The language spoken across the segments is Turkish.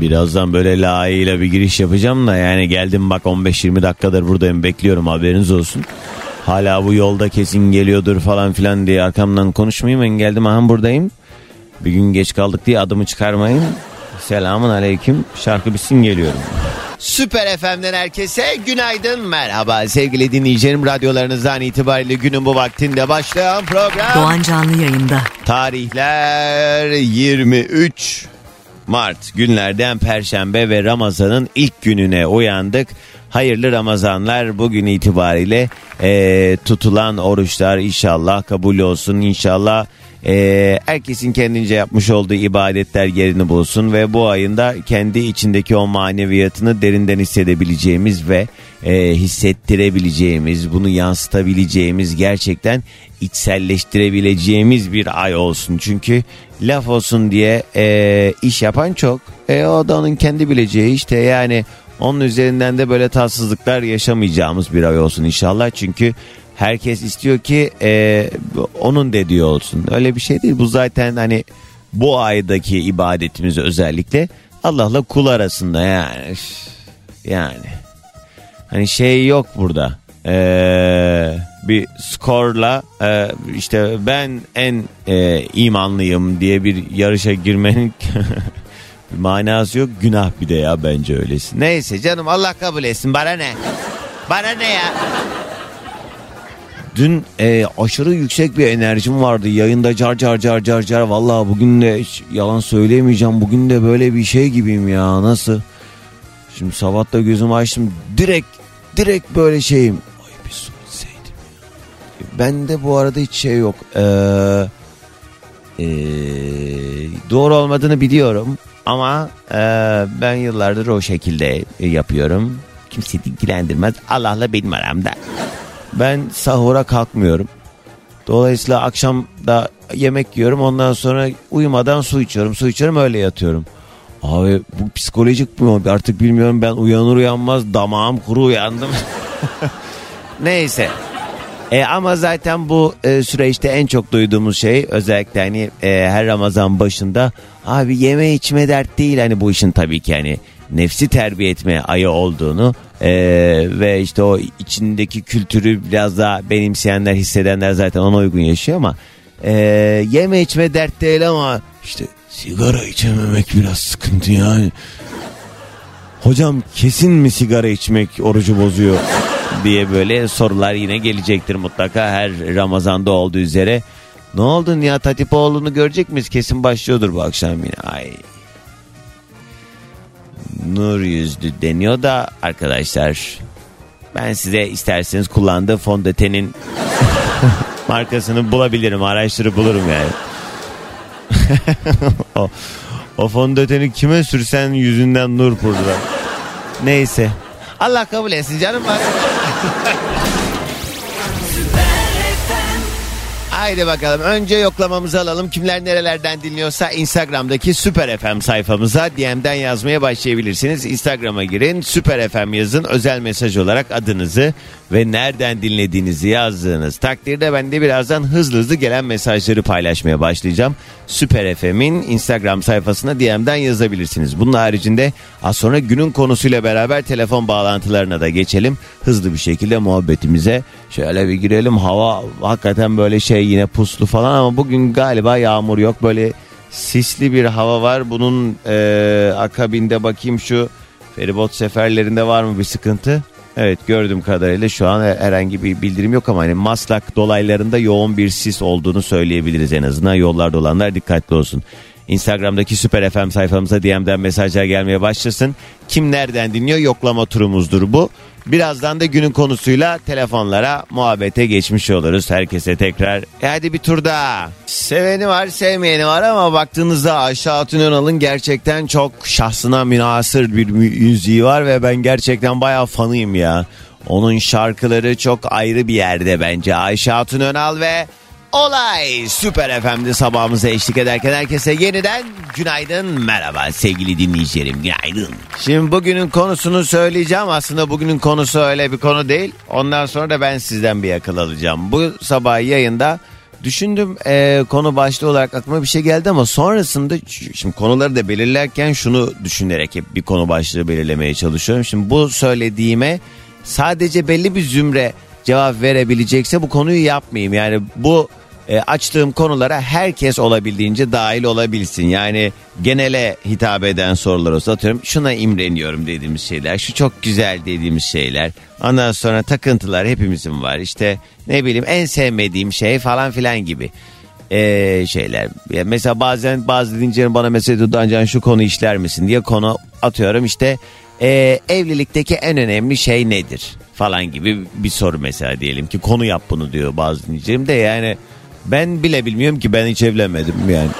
Birazdan böyle layığıyla bir giriş yapacağım da yani geldim bak 15-20 dakikadır buradayım bekliyorum haberiniz olsun. Hala bu yolda kesin geliyordur falan filan diye arkamdan konuşmayayım ben geldim aha buradayım. Bir gün geç kaldık diye adımı çıkarmayın. Selamun aleyküm şarkı bitsin geliyorum. Süper FM'den herkese günaydın merhaba sevgili dinleyicilerim radyolarınızdan itibariyle günün bu vaktinde başlayan program. Doğan Canlı yayında. Tarihler 23 Mart günlerden Perşembe ve Ramazan'ın ilk gününe uyandık. Hayırlı Ramazanlar bugün itibariyle e, tutulan oruçlar inşallah kabul olsun. İnşallah e, herkesin kendince yapmış olduğu ibadetler yerini bulsun ve bu ayında kendi içindeki o maneviyatını derinden hissedebileceğimiz ve e, hissettirebileceğimiz, bunu yansıtabileceğimiz gerçekten içselleştirebileceğimiz bir ay olsun. Çünkü laf olsun diye e, iş yapan çok. E, o da onun kendi bileceği işte yani onun üzerinden de böyle tatsızlıklar yaşamayacağımız bir ay olsun inşallah. Çünkü herkes istiyor ki e, onun dediği olsun. Öyle bir şey değil. Bu zaten hani bu aydaki ibadetimiz özellikle Allah'la kul arasında yani. Yani. Hani şey yok burada. Ee, bir skorla e, işte ben en e, imanlıyım diye bir yarışa girmenin manası yok. Günah bir de ya bence öylesi. Neyse canım Allah kabul etsin. Bana ne? Bana ne ya? Dün e, aşırı yüksek bir enerjim vardı. Yayında car car car car car. Vallahi bugün de hiç yalan söyleyemeyeceğim. Bugün de böyle bir şey gibiyim ya. Nasıl? Şimdi sabah da gözümü açtım. Direkt direkt böyle şeyim. Bende bu arada hiç şey yok. Ee, ee, doğru olmadığını biliyorum. Ama e, ben yıllardır o şekilde yapıyorum. Kimse ilgilendirmez. Allah'la benim aramda. Ben sahura kalkmıyorum. Dolayısıyla akşam da yemek yiyorum. Ondan sonra uyumadan su içiyorum. Su içiyorum öyle yatıyorum. Abi bu psikolojik mi? Artık bilmiyorum ben uyanır uyanmaz damağım kuru uyandım. Neyse. E, ama zaten bu e, süreçte en çok duyduğumuz şey özellikle hani e, her Ramazan başında abi yeme içme dert değil hani bu işin tabii ki hani nefsi terbiye etme ayı olduğunu e, ve işte o içindeki kültürü biraz daha benimseyenler hissedenler zaten ona uygun yaşıyor ama e, yeme içme dert değil ama işte sigara içememek biraz sıkıntı yani. Hocam kesin mi sigara içmek orucu bozuyor diye böyle sorular yine gelecektir mutlaka her Ramazan'da olduğu üzere. Ne oldu Nihat Hatipoğlu'nu görecek miyiz? Kesin başlıyordur bu akşam yine. Ay. Nur yüzlü deniyor da arkadaşlar ben size isterseniz kullandığı fondötenin markasını bulabilirim. Araştırıp bulurum yani. o, o fondöteni kime sürsen yüzünden nur purdular. Neyse. Allah kabul etsin canım. Haydi bakalım önce yoklamamızı alalım. Kimler nerelerden dinliyorsa Instagram'daki Süper FM sayfamıza DM'den yazmaya başlayabilirsiniz. Instagram'a girin Süper FM yazın özel mesaj olarak adınızı ve nereden dinlediğinizi yazdığınız takdirde ben de birazdan hızlı hızlı gelen mesajları paylaşmaya başlayacağım. Süper FM'in Instagram sayfasına DM'den yazabilirsiniz. Bunun haricinde az sonra günün konusuyla beraber telefon bağlantılarına da geçelim. Hızlı bir şekilde muhabbetimize şöyle bir girelim. Hava hakikaten böyle şey yine puslu falan ama bugün galiba yağmur yok. Böyle sisli bir hava var. Bunun e, akabinde bakayım şu feribot seferlerinde var mı bir sıkıntı? Evet gördüğüm kadarıyla şu an herhangi bir bildirim yok ama hani Maslak dolaylarında yoğun bir sis olduğunu söyleyebiliriz en azından. Yollarda olanlar dikkatli olsun. Instagram'daki Süper FM sayfamıza DM'den mesajlar gelmeye başlasın. Kim nereden dinliyor yoklama turumuzdur bu. Birazdan da günün konusuyla telefonlara muhabbete geçmiş oluruz. Herkese tekrar e hadi bir tur daha. Seveni var sevmeyeni var ama baktığınızda Ayşe Hatun Önal'ın gerçekten çok şahsına münasır bir müziği var ve ben gerçekten bayağı fanıyım ya. Onun şarkıları çok ayrı bir yerde bence. Ayşe Hatun Önal ve Olay Süper FM'de sabahımıza eşlik ederken herkese yeniden günaydın merhaba sevgili dinleyicilerim günaydın. Şimdi bugünün konusunu söyleyeceğim aslında bugünün konusu öyle bir konu değil. Ondan sonra da ben sizden bir akıl alacağım. Bu sabah yayında düşündüm e, konu başlığı olarak aklıma bir şey geldi ama sonrasında şimdi konuları da belirlerken şunu düşünerek hep bir konu başlığı belirlemeye çalışıyorum. Şimdi bu söylediğime sadece belli bir zümre cevap verebilecekse bu konuyu yapmayayım. Yani bu e, açtığım konulara herkes olabildiğince dahil olabilsin. Yani genele hitap eden sorular olsa atıyorum şuna imreniyorum dediğimiz şeyler, şu çok güzel dediğimiz şeyler. Ondan sonra takıntılar hepimizin var. İşte ne bileyim en sevmediğim şey falan filan gibi ee, şeyler. Ya mesela bazen bazı dinleyicilerim bana mesaj Dudancan şu konu işler misin diye konu atıyorum işte e, evlilikteki en önemli şey nedir falan gibi bir soru mesela diyelim ki konu yap bunu diyor bazı dinleyicilerim de yani ben bile bilmiyorum ki ben hiç evlenmedim yani.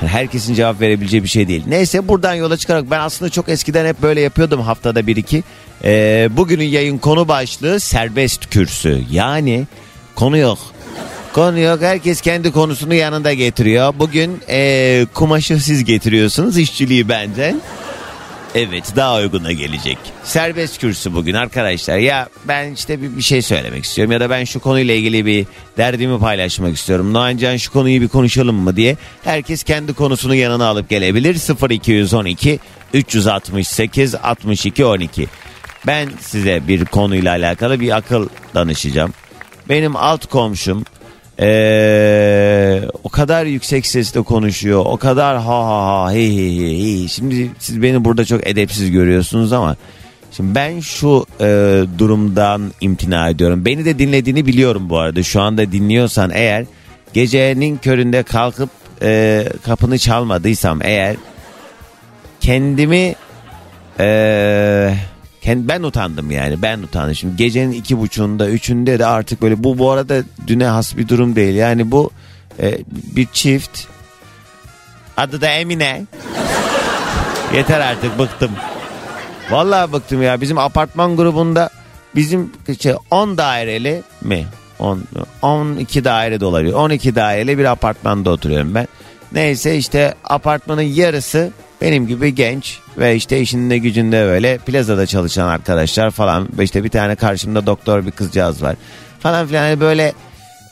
Herkesin cevap verebileceği bir şey değil. Neyse buradan yola çıkarak ben aslında çok eskiden hep böyle yapıyordum haftada bir iki. Ee, bugünün yayın konu başlığı serbest kürsü. Yani konu yok. Konu yok. Herkes kendi konusunu yanında getiriyor. Bugün e, kumaşı siz getiriyorsunuz. işçiliği benden. Evet daha uyguna gelecek. Serbest kürsü bugün arkadaşlar. Ya ben işte bir, bir şey söylemek istiyorum ya da ben şu konuyla ilgili bir derdimi paylaşmak istiyorum. Noancan şu konuyu bir konuşalım mı diye. Herkes kendi konusunu yanına alıp gelebilir. 0212 368 62 12. Ben size bir konuyla alakalı bir akıl danışacağım. Benim alt komşum ee, o kadar yüksek sesle konuşuyor. O kadar ha ha ha hey hey hey. Şimdi siz beni burada çok edepsiz görüyorsunuz ama şimdi ben şu e, durumdan imtina ediyorum. Beni de dinlediğini biliyorum bu arada. Şu anda dinliyorsan eğer gecenin köründe kalkıp e, kapını çalmadıysam eğer kendimi eee ben utandım yani ben utandım. Şimdi gecenin iki buçuğunda üçünde de artık böyle bu bu arada düne has bir durum değil. Yani bu e, bir çift adı da Emine. Yeter artık bıktım. Vallahi bıktım ya bizim apartman grubunda bizim şey 10 daireli mi? 10, 12 daire de olabilir. 12 daireli bir apartmanda oturuyorum ben. Neyse işte apartmanın yarısı benim gibi genç ve işte işinde gücünde böyle plazada çalışan arkadaşlar falan. işte bir tane karşımda doktor bir kızcağız var falan filan hani böyle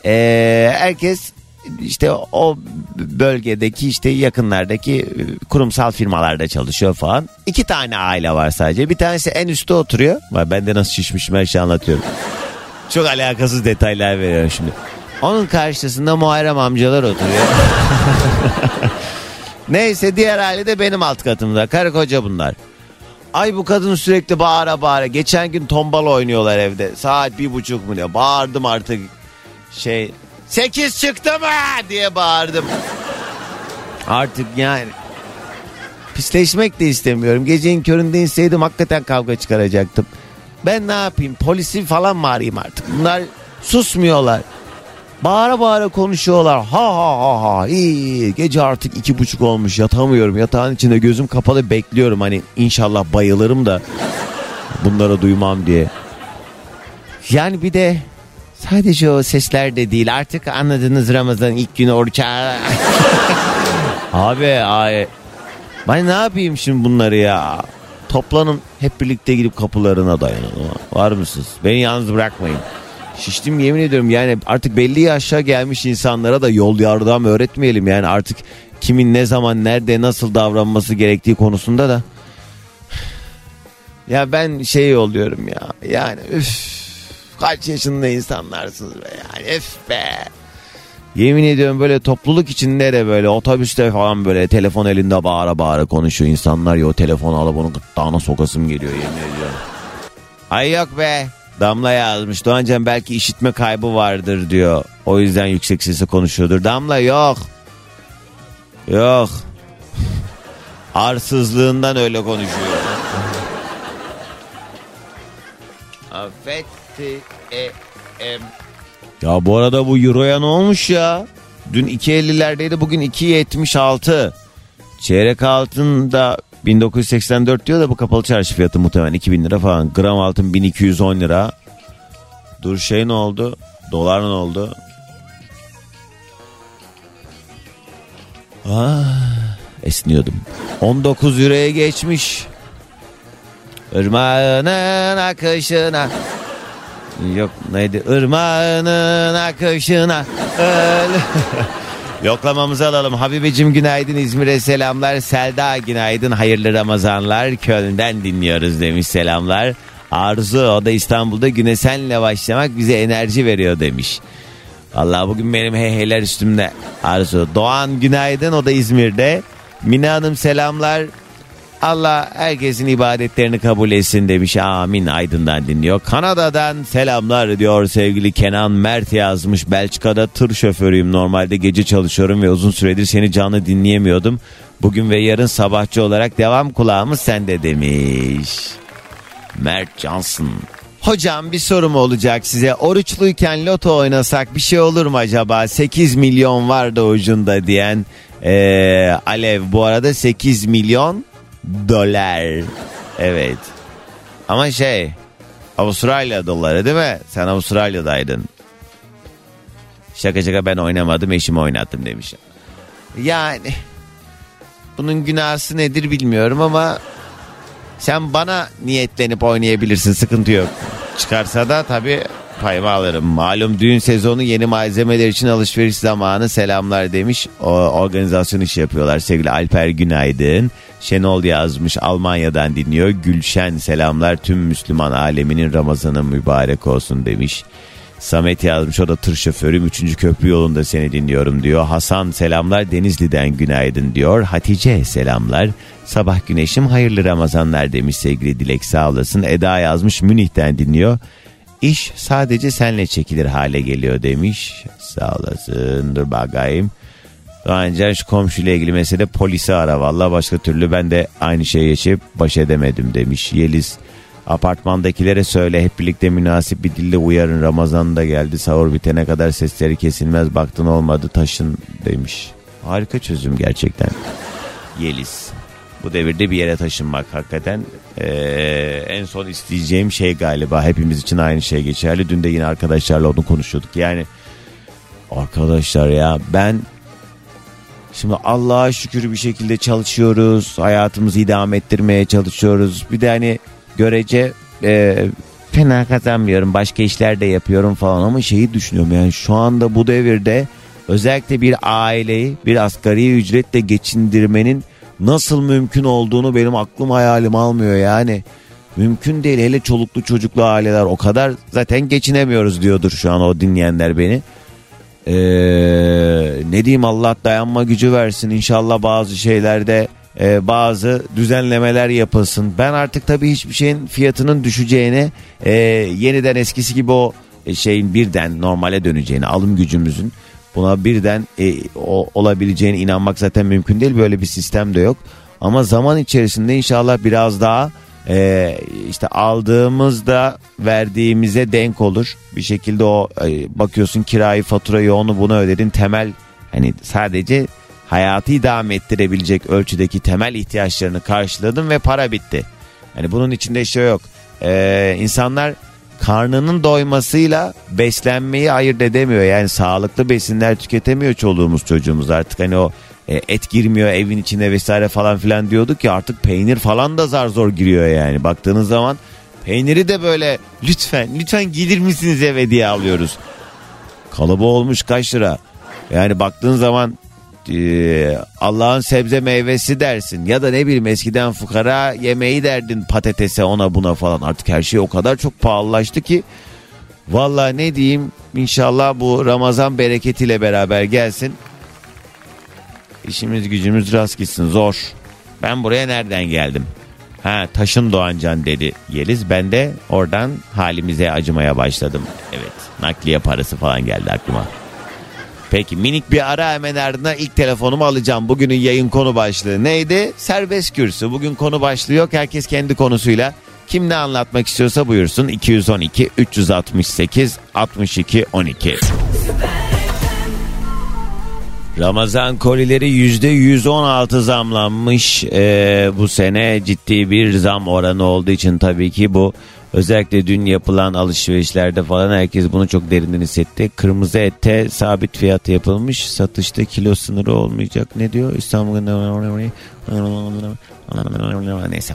ee, herkes işte o bölgedeki işte yakınlardaki kurumsal firmalarda çalışıyor falan. İki tane aile var sadece. Bir tanesi en üstte oturuyor. Ben de nasıl şişmişim her şeyi anlatıyorum. Çok alakasız detaylar veriyorum şimdi. Onun karşısında Muharrem amcalar oturuyor. Neyse diğer aile de benim alt katımda. Karı koca bunlar. Ay bu kadın sürekli bağıra bağıra. Geçen gün tombal oynuyorlar evde. Saat bir buçuk mu ne? Bağırdım artık. Şey sekiz çıktı mı diye bağırdım. Artık yani pisleşmek de istemiyorum. Gecenin köründe inseydim hakikaten kavga çıkaracaktım. Ben ne yapayım polisi falan mı arayayım artık? Bunlar susmuyorlar. Bağıra bağıra konuşuyorlar. Ha ha ha ha. İyi, gece artık iki buçuk olmuş yatamıyorum. Yatağın içinde gözüm kapalı bekliyorum. Hani inşallah bayılırım da bunlara duymam diye. Yani bir de sadece o sesler de değil. Artık anladınız Ramazan ilk günü oruça. abi ay. Ben ne yapayım şimdi bunları ya? Toplanın hep birlikte gidip kapılarına dayanın. Var mısınız? Beni yalnız bırakmayın. Şiştim yemin ediyorum yani artık belli yaşa gelmiş insanlara da yol yardam öğretmeyelim yani artık kimin ne zaman nerede nasıl davranması gerektiği konusunda da. Ya ben şey oluyorum ya yani üf kaç yaşında insanlarsınız be yani üf be. Yemin ediyorum böyle topluluk içinde de böyle otobüste falan böyle telefon elinde bağıra bağıra konuşuyor insanlar ya o telefonu alıp onu gırtlağına sokasım geliyor yemin ediyorum. Ay yok be Damla yazmış. Doğancan belki işitme kaybı vardır diyor. O yüzden yüksek sesle konuşuyordur. Damla yok. Yok. Arsızlığından öyle konuşuyor. Affetti e, em. Ya bu arada bu euroya ne olmuş ya? Dün 2.50'lerdeydi bugün 2.76. Çeyrek altında 1984 diyor da bu kapalı çarşı fiyatı muhtemelen 2000 lira falan. Gram altın 1210 lira. Dur şey ne oldu? Dolar ne oldu? Ah, esniyordum. 19 euroya geçmiş. Irmağının akışına. Yok neydi? Irmağının akışına. Öyle. Yoklamamızı alalım. Habibeciğim günaydın İzmir'e selamlar. Selda günaydın hayırlı Ramazanlar. Köln'den dinliyoruz demiş selamlar. Arzu o da İstanbul'da güne senle başlamak bize enerji veriyor demiş. Allah bugün benim heyheyler üstümde. Arzu Doğan günaydın o da İzmir'de. Mine Hanım selamlar. Allah herkesin ibadetlerini kabul etsin demiş. Amin Aydın'dan dinliyor. Kanada'dan selamlar diyor sevgili Kenan Mert yazmış. Belçika'da tır şoförüyüm. Normalde gece çalışıyorum ve uzun süredir seni canlı dinleyemiyordum. Bugün ve yarın sabahçı olarak devam kulağımız sende demiş. Mert Johnson. Hocam bir sorum olacak size. Oruçluyken loto oynasak bir şey olur mu acaba? 8 milyon vardı ucunda diyen ee, Alev. Bu arada 8 milyon dolar. Evet. Ama şey Avustralya doları değil mi? Sen Avustralya'daydın. Şaka şaka ben oynamadım eşimi oynattım demiş. Yani bunun günahı nedir bilmiyorum ama sen bana niyetlenip oynayabilirsin sıkıntı yok. Çıkarsa da tabii payımı alırım. Malum düğün sezonu yeni malzemeler için alışveriş zamanı selamlar demiş. O, organizasyon işi yapıyorlar sevgili Alper Günaydın. Şenol yazmış Almanya'dan dinliyor. Gülşen selamlar tüm Müslüman aleminin Ramazanı mübarek olsun demiş. Samet yazmış o da tır şoförüm 3. köprü yolunda seni dinliyorum diyor. Hasan selamlar Denizli'den günaydın diyor. Hatice selamlar. Sabah güneşim hayırlı Ramazanlar demiş sevgili Dilek sağ olasın. Eda yazmış Münih'ten dinliyor. İş sadece senle çekilir hale geliyor demiş. Sağ olasın dur bakayım. Daha önce şu komşuyla ilgili mesele polisi ara valla başka türlü ben de aynı şeyi yaşayıp baş edemedim demiş. Yeliz apartmandakilere söyle hep birlikte münasip bir dille uyarın Ramazan da geldi sahur bitene kadar sesleri kesilmez baktın olmadı taşın demiş. Harika çözüm gerçekten. Yeliz. Bu devirde bir yere taşınmak hakikaten ee, en son isteyeceğim şey galiba. Hepimiz için aynı şey geçerli. Dün de yine arkadaşlarla onu konuşuyorduk. Yani arkadaşlar ya ben Şimdi Allah'a şükür bir şekilde çalışıyoruz. Hayatımızı idame ettirmeye çalışıyoruz. Bir de hani görece e, fena kazanmıyorum. Başka işler de yapıyorum falan ama şeyi düşünüyorum. Yani şu anda bu devirde özellikle bir aileyi bir asgari ücretle geçindirmenin nasıl mümkün olduğunu benim aklım hayalim almıyor yani. Mümkün değil hele çoluklu çocuklu aileler o kadar zaten geçinemiyoruz diyordur şu an o dinleyenler beni. Ee, ne diyeyim Allah dayanma gücü versin inşallah bazı şeylerde e, bazı düzenlemeler yapılsın. Ben artık tabii hiçbir şeyin fiyatının düşeceğini e, yeniden eskisi gibi o şeyin birden normale döneceğini alım gücümüzün buna birden e, o, olabileceğine inanmak zaten mümkün değil. Böyle bir sistem de yok. Ama zaman içerisinde inşallah biraz daha e, işte aldığımızda verdiğimize denk olur. Bir şekilde o e, bakıyorsun kirayı faturayı onu bunu ödedin temel hani sadece hayatı idame ettirebilecek ölçüdeki temel ihtiyaçlarını karşıladın ve para bitti. Hani bunun içinde şey yok. Ee, insanlar karnının doymasıyla beslenmeyi ayırt edemiyor. Yani sağlıklı besinler tüketemiyor çoluğumuz çocuğumuz artık hani o e, et girmiyor evin içine vesaire falan filan diyorduk ya artık peynir falan da zar zor giriyor yani. Baktığınız zaman peyniri de böyle lütfen lütfen gelir misiniz eve diye alıyoruz. Kalıbı olmuş kaç lira? Yani baktığın zaman e, Allah'ın sebze meyvesi dersin ya da ne bileyim eskiden fukara yemeği derdin patatese ona buna falan artık her şey o kadar çok pahalılaştı ki valla ne diyeyim inşallah bu Ramazan bereketiyle beraber gelsin işimiz gücümüz rast gitsin zor ben buraya nereden geldim ha taşın Doğancan dedi Yeliz ben de oradan halimize acımaya başladım evet nakliye parası falan geldi aklıma Peki minik bir ara hemen ardından ilk telefonumu alacağım. Bugünün yayın konu başlığı neydi? Serbest kürsü. Bugün konu başlığı yok. Herkes kendi konusuyla kim ne anlatmak istiyorsa buyursun. 212 368 62 12. Ramazan kolileri %116 zamlanmış. Ee, bu sene ciddi bir zam oranı olduğu için tabii ki bu Özellikle dün yapılan alışverişlerde falan herkes bunu çok derinden hissetti. Kırmızı ette sabit fiyat yapılmış. Satışta kilo sınırı olmayacak. Ne diyor? İstanbul'un neyse.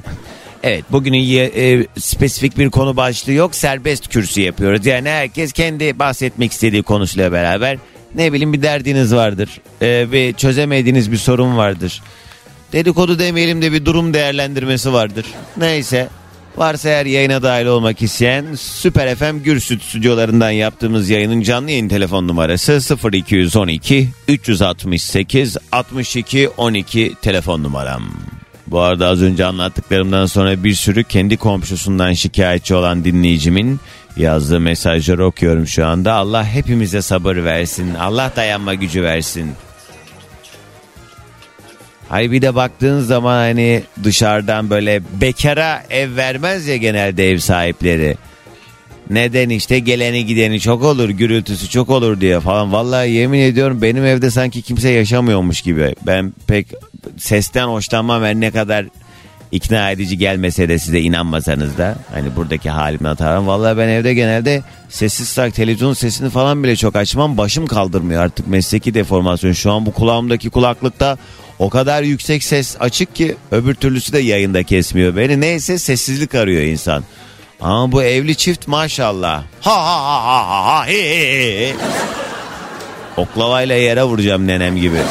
Evet bugünün ye, e, spesifik bir konu başlığı yok. Serbest kürsü yapıyoruz. Yani herkes kendi bahsetmek istediği konusuyla beraber ne bileyim bir derdiniz vardır. E, ve çözemediğiniz bir sorun vardır. Dedikodu demeyelim de bir durum değerlendirmesi vardır. Neyse Varsa eğer yayına dahil olmak isteyen Süper FM Gürsüt stüdyolarından yaptığımız yayının canlı yayın telefon numarası 0212 368 62 12 telefon numaram. Bu arada az önce anlattıklarımdan sonra bir sürü kendi komşusundan şikayetçi olan dinleyicimin yazdığı mesajları okuyorum şu anda. Allah hepimize sabır versin. Allah dayanma gücü versin. Hayır bir de baktığın zaman hani dışarıdan böyle bekara ev vermez ya genelde ev sahipleri. Neden işte geleni gideni çok olur gürültüsü çok olur diye falan. Vallahi yemin ediyorum benim evde sanki kimse yaşamıyormuş gibi. Ben pek sesten hoşlanmam her ne kadar ikna edici gelmese de size inanmasanız da hani buradaki halimden atarım. Vallahi ben evde genelde sessiz sak televizyon sesini falan bile çok açmam. Başım kaldırmıyor artık mesleki deformasyon. Şu an bu kulağımdaki kulaklıkta o kadar yüksek ses açık ki öbür türlüsü de yayında kesmiyor beni. Neyse sessizlik arıyor insan. Ama bu evli çift maşallah. Ha ha ha ha ha ha he he he. Oklavayla yere vuracağım nenem gibi.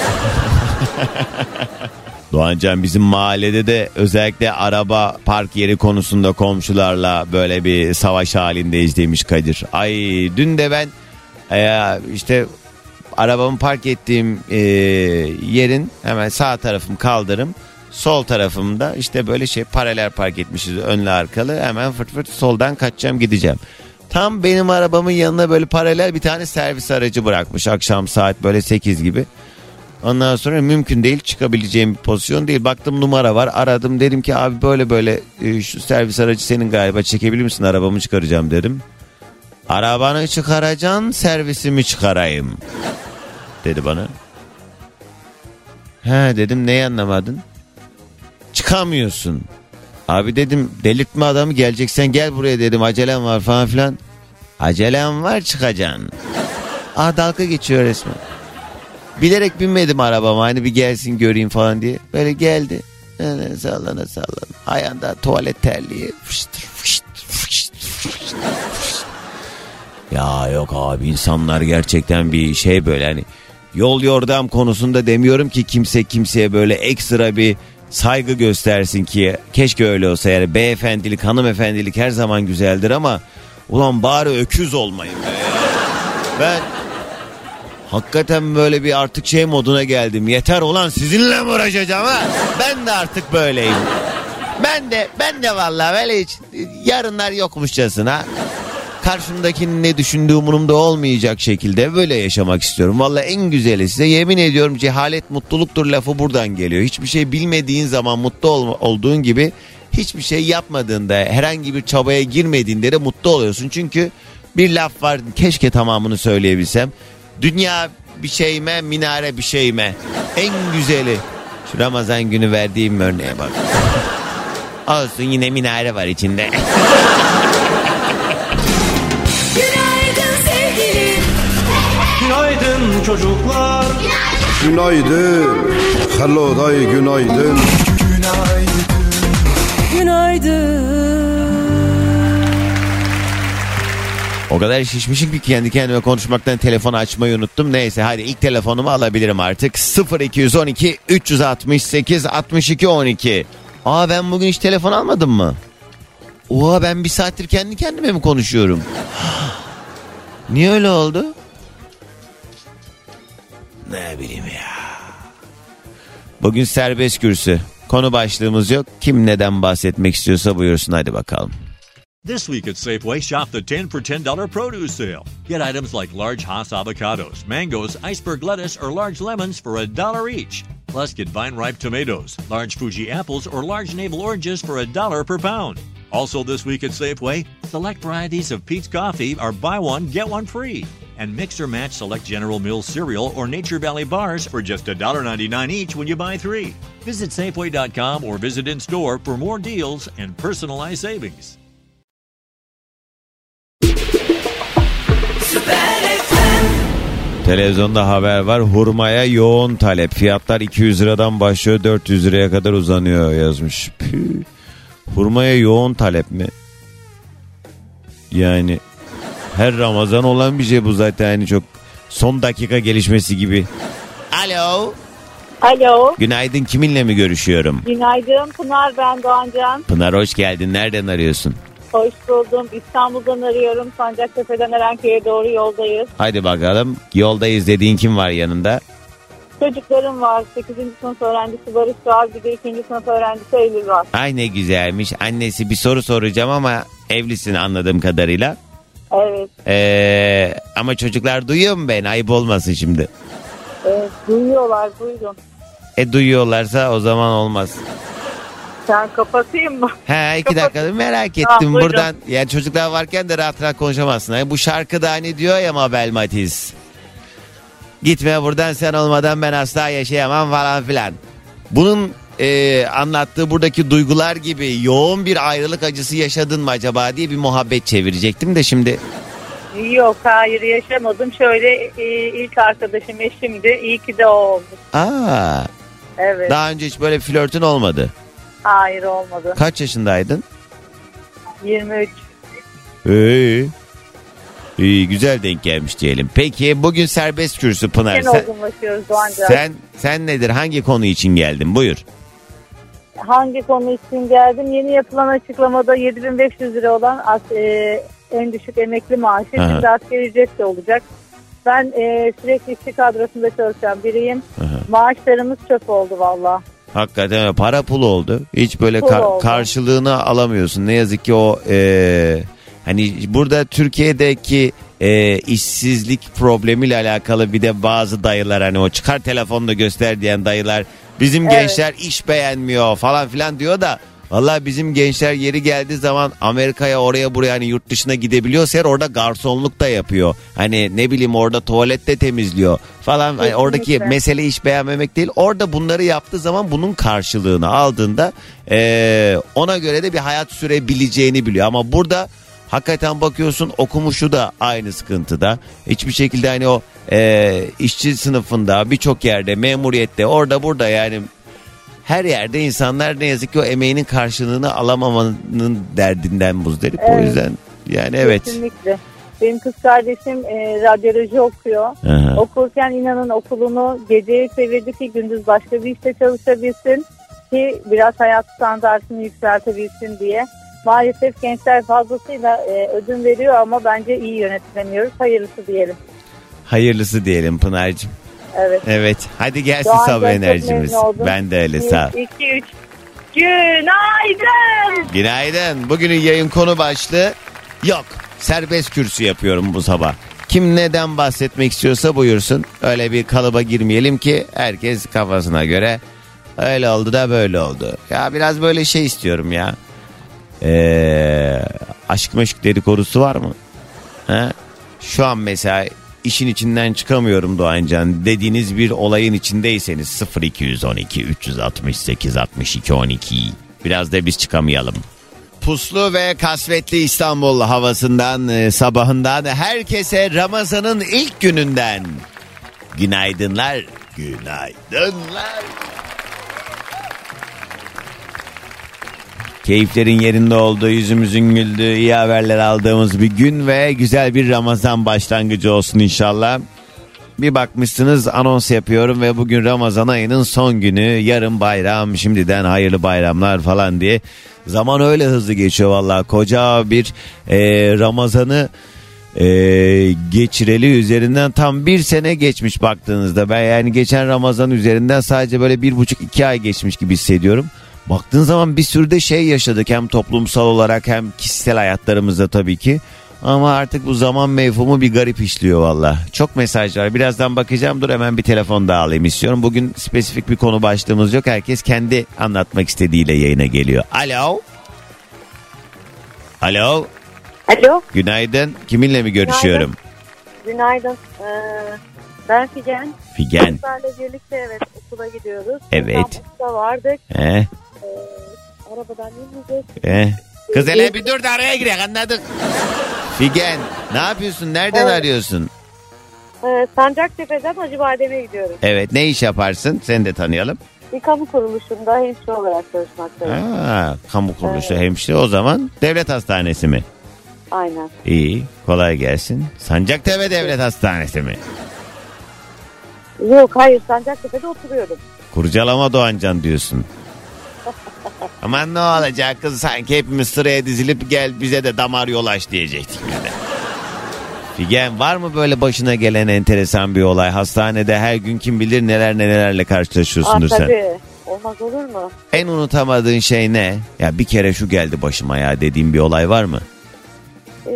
Doğancan bizim mahallede de özellikle araba park yeri konusunda komşularla böyle bir savaş halindeyiz demiş Kadir. Ay dün de ben e, işte arabamı park ettiğim e, yerin hemen sağ tarafım kaldırım. Sol tarafımda işte böyle şey paralel park etmişiz önlü arkalı hemen fırt fırt soldan kaçacağım gideceğim. Tam benim arabamın yanına böyle paralel bir tane servis aracı bırakmış akşam saat böyle 8 gibi. Ondan sonra mümkün değil çıkabileceğim bir pozisyon değil. Baktım numara var aradım dedim ki abi böyle böyle e, şu servis aracı senin galiba çekebilir misin arabamı çıkaracağım dedim. Arabanı çıkaracaksın servisimi çıkarayım dedi bana. He dedim neyi anlamadın? Çıkamıyorsun. Abi dedim delirtme adamı geleceksen gel buraya dedim acelem var falan filan. Acelem var çıkacaksın. Ah dalga geçiyor resmen. Bilerek binmedim arabama hani bir gelsin göreyim falan diye. Böyle geldi. Sallana sallana. Ayağında tuvalet terliği. Fıştır fıştır fıştır fıştır. Ya yok abi insanlar gerçekten bir şey böyle hani yol yordam konusunda demiyorum ki kimse kimseye böyle ekstra bir saygı göstersin ki keşke öyle olsa yani beyefendilik hanımefendilik her zaman güzeldir ama ulan bari öküz olmayın be Ben hakikaten böyle bir artık şey moduna geldim. Yeter ulan sizinle mi uğraşacağım ha? Ben de artık böyleyim. Ben de ben de vallahi böyle hiç yarınlar yokmuşçasına karşımdakinin ne düşündüğü umurumda olmayacak şekilde böyle yaşamak istiyorum. Valla en güzeli size yemin ediyorum cehalet mutluluktur lafı buradan geliyor. Hiçbir şey bilmediğin zaman mutlu ol, olduğun gibi hiçbir şey yapmadığında herhangi bir çabaya girmediğinde de mutlu oluyorsun. Çünkü bir laf var keşke tamamını söyleyebilsem. Dünya bir şeyme minare bir şeyme en güzeli. Şu Ramazan günü verdiğim örneğe bak. Olsun yine minare var içinde. Günaydın çocuklar. Günaydın. Hello day günaydın. O kadar şişmişim ki kendi kendime konuşmaktan telefonu açmayı unuttum. Neyse hadi ilk telefonumu alabilirim artık. 0212 368 62 12. Aa ben bugün hiç telefon almadım mı? Oha ben bir saattir kendi kendime mi konuşuyorum? Niye öyle oldu? Ne bileyim ya. Bugün serbest kürsü. Konu başlığımız yok. Kim neden bahsetmek istiyorsa buyursun hadi bakalım. This week at Safeway, shop the 10 for $10 produce sale. Get items like large Hass avocados, mangoes, iceberg lettuce, or large lemons for a dollar each. Plus, get vine ripe tomatoes, large Fuji apples, or large navel oranges for a dollar per pound. Also, this week at Safeway, select varieties of Pete's Coffee are buy one, get one free. And mix or match select General Mills cereal or Nature Valley bars for just $1.99 each when you buy three. Visit Safeway.com or visit in store for more deals and personalized savings. Televizyonda haber var. Hurmaya yoğun talep. Fiyatlar 200 liradan başlıyor 400 liraya kadar uzanıyor yazmış. Püh. Hurmaya yoğun talep mi? Yani her Ramazan olan bir şey bu zaten yani çok son dakika gelişmesi gibi. Alo. Alo, Günaydın kiminle mi görüşüyorum? günaydın. Pınar ben Doğancan. Pınar hoş geldin. Nereden arıyorsun? Hoş buldum. İstanbul'dan arıyorum. Sancaktepe'den Erenköy'e doğru yoldayız. Hadi bakalım. Yoldayız dediğin kim var yanında? Çocuklarım var. 8. sınıf öğrencisi Barış var. Bir de 2. sınıf öğrencisi Eylül var. Ay ne güzelmiş. Annesi bir soru soracağım ama evlisin anladığım kadarıyla. Evet. Ee, ama çocuklar duyuyor mu beni? Ayıp olmasın şimdi. evet duyuyorlar. Buyurun. E duyuyorlarsa o zaman olmaz. Sen kapatayım mı? He iki Kapat. dakika merak ettim. Tamam, buyurun. Buradan yani çocuklar varken de rahat rahat konuşamazsın. Yani bu şarkıda hani diyor ya Mabel Matiz. Gitme buradan sen olmadan ben asla yaşayamam falan filan. Bunun e, anlattığı buradaki duygular gibi yoğun bir ayrılık acısı yaşadın mı acaba diye bir muhabbet çevirecektim de şimdi. Yok hayır yaşamadım. Şöyle e, ilk arkadaşım eşimdi. İyi ki de o oldu. Aa, Evet. daha önce hiç böyle flörtün olmadı. Hayır olmadı. Kaç yaşındaydın? 23. İyi. İyi güzel denk gelmiş diyelim. Peki bugün serbest kürsü Pınar. Sen, olgunlaşıyoruz sen, sen nedir? Hangi konu için geldin? Buyur. hangi konu için geldim? Yeni yapılan açıklamada 7500 lira olan as- e, en düşük emekli maaşı Aha. şimdi asgari ücret de olacak. Ben e, sürekli işçi kadrosunda çalışan biriyim. Aha. Maaşlarımız çöp oldu valla. Hakikaten para pul oldu. Hiç böyle Pul ka- oldu. karşılığını alamıyorsun. Ne yazık ki o e, hani burada Türkiye'deki e, işsizlik problemiyle alakalı bir de bazı dayılar hani o çıkar telefonda göster diyen dayılar bizim Evet. gençler iş beğenmiyor falan filan diyor da Valla bizim gençler yeri geldiği zaman Amerika'ya oraya buraya hani yurt dışına gidebiliyorsa eğer orada garsonluk da yapıyor. Hani ne bileyim orada tuvalette temizliyor falan. Hani Kesinlikle. oradaki mesele iş beğenmemek değil. Orada bunları yaptığı zaman bunun karşılığını aldığında eee, ona göre de bir hayat sürebileceğini biliyor. Ama burada hakikaten bakıyorsun okumuşu da aynı sıkıntıda. Hiçbir şekilde hani o eee, işçi sınıfında birçok yerde memuriyette orada burada yani her yerde insanlar ne yazık ki o emeğinin karşılığını alamamanın derdinden muzdarip. O Evet. yüzden yani evet. Kesinlikle. Benim kız kardeşim e, radyoloji okuyor. Aha. Okurken inanın okulunu geceye çevirdi ki gündüz başka bir işte çalışabilsin ki biraz hayat standartını yükseltebilsin diye. Maalesef gençler fazlasıyla e, ödün veriyor ama bence iyi yönetilemiyoruz. Hayırlısı diyelim. Hayırlısı diyelim Pınar'cığım. Evet. Evet. Hadi gelsin sabah enerjimiz. Ben de öyle sağ ol. iki, üç. Günaydın. Günaydın. Bugünün yayın konu başlığı yok. Serbest kürsü yapıyorum bu sabah. Kim neden bahsetmek istiyorsa buyursun. Öyle bir kalıba girmeyelim ki herkes kafasına göre öyle oldu da böyle oldu. Ya biraz böyle şey istiyorum ya. Ee, aşk meşk dedikodusu var mı? Ha? Şu an mesela işin içinden çıkamıyorum Doğancan dediğiniz bir olayın içindeyseniz 0212 368 62 12 biraz da biz çıkamayalım. Puslu ve kasvetli İstanbul havasından, e, sabahından herkese Ramazan'ın ilk gününden günaydınlar, günaydınlar. Keyiflerin yerinde olduğu, yüzümüzün güldüğü, iyi haberler aldığımız bir gün ve güzel bir Ramazan başlangıcı olsun inşallah. Bir bakmışsınız anons yapıyorum ve bugün Ramazan ayının son günü. Yarın bayram, şimdiden hayırlı bayramlar falan diye. Zaman öyle hızlı geçiyor vallahi. Koca bir e, Ramazan'ı e, geçireli üzerinden tam bir sene geçmiş baktığınızda. Ben yani geçen Ramazan üzerinden sadece böyle bir buçuk iki ay geçmiş gibi hissediyorum. Baktığın zaman bir sürü de şey yaşadık hem toplumsal olarak hem kişisel hayatlarımızda tabii ki. Ama artık bu zaman mevhumu bir garip işliyor valla. Çok mesaj var. Birazdan bakacağım. Dur hemen bir telefon daha alayım istiyorum. Bugün spesifik bir konu başlığımız yok. Herkes kendi anlatmak istediğiyle yayına geliyor. Alo. Alo. Alo. Günaydın. Kiminle mi görüşüyorum? Günaydın. Ee, ben Figen. Figen. Kızlarla birlikte evet okula gidiyoruz. Evet. İstanbul'da vardık. Eh, Ee, arabadan ineceğiz. eh. Kız hele bir dur da araya girek anladık. Figen ne yapıyorsun? Nereden Evet. arıyorsun? Ee, Sancaktepe'den Hacıbadem'e gidiyorum. Evet ne iş yaparsın? Seni de tanıyalım. Bir kamu kuruluşunda hemşire olarak çalışmaktayım. Ha, kamu kuruluşu hemşire o zaman devlet hastanesi mi? Aynen. İyi kolay gelsin. Sancaktepe Devlet Hastanesi mi? Yok hayır Sancaktepe'de oturuyorum. Kurcalama Doğancan diyorsun. Aman ne olacak kız sanki hepimiz sıraya dizilip gel bize de damar yol aç diyecektik biz de. Figen var mı böyle başına gelen enteresan bir olay? Hastanede her gün kim bilir neler nelerle Aa, karşılaşıyorsundur sen. tabii. Olmaz olur mu? En unutamadığın şey ne? Ya bir kere şu geldi başıma ya dediğim bir olay var mı? Ee,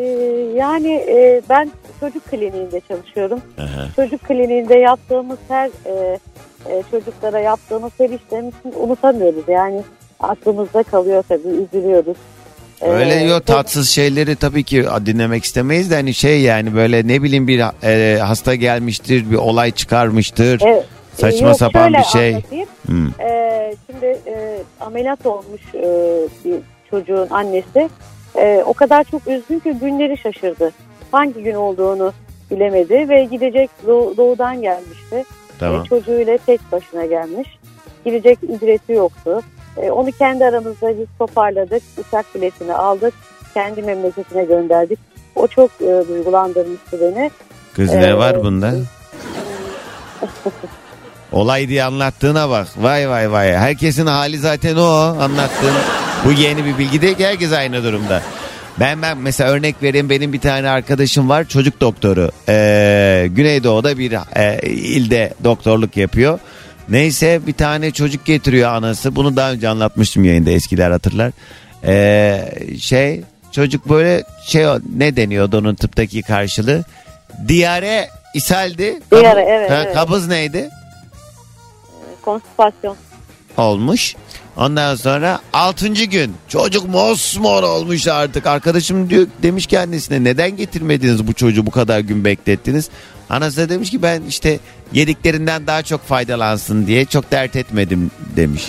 yani e, ben çocuk kliniğinde çalışıyorum. Aha. Çocuk kliniğinde yaptığımız her e, e, çocuklara yaptığımız her işlerimizi unutamıyoruz. Yani aklımızda kalıyor tabii üzülüyoruz. Ee, Öyle yok çok- tatsız şeyleri tabii ki dinlemek istemeyiz de hani şey yani böyle ne bileyim bir e, hasta gelmiştir bir olay çıkarmıştır. Evet. Saçma Yok, sapan bir şey. anlatayım. Hmm. Ee, şimdi e, ameliyat olmuş e, bir çocuğun annesi. E, o kadar çok üzgün ki günleri şaşırdı. Hangi gün olduğunu bilemedi ve gidecek doğu- doğudan gelmişti. Tamam. E, çocuğuyla tek başına gelmiş. Gidecek ücreti yoktu. E, onu kendi aramızda biz toparladık. Uçak biletini aldık. Kendi memleketine gönderdik. O çok e, duygulandırmıştı beni. Kız ne Ee, var bunda? Olay diye anlattığına bak. Vay vay vay. Herkesin hali zaten o anlattığın. Bu yeni bir bilgi değil ki herkes aynı durumda. Ben ben mesela örnek vereyim benim bir tane arkadaşım var çocuk doktoru. Ee, Güneydoğu'da bir e, ilde doktorluk yapıyor. Neyse bir tane çocuk getiriyor anası. Bunu daha önce anlatmıştım yayında eskiler hatırlar. Ee, şey çocuk böyle şey ne deniyordu onun tıptaki karşılığı? Diyare ishaldi. Diyare, evet, Ha, evet. Kabız neydi? Konstipasyon. olmuş. Ondan sonra 6. gün çocuk mosmor olmuş artık. Arkadaşım diyor demiş ki annesine neden getirmediniz bu çocuğu bu kadar gün beklettiniz? Anası da demiş ki ben işte yediklerinden daha çok faydalansın diye çok dert etmedim demiş.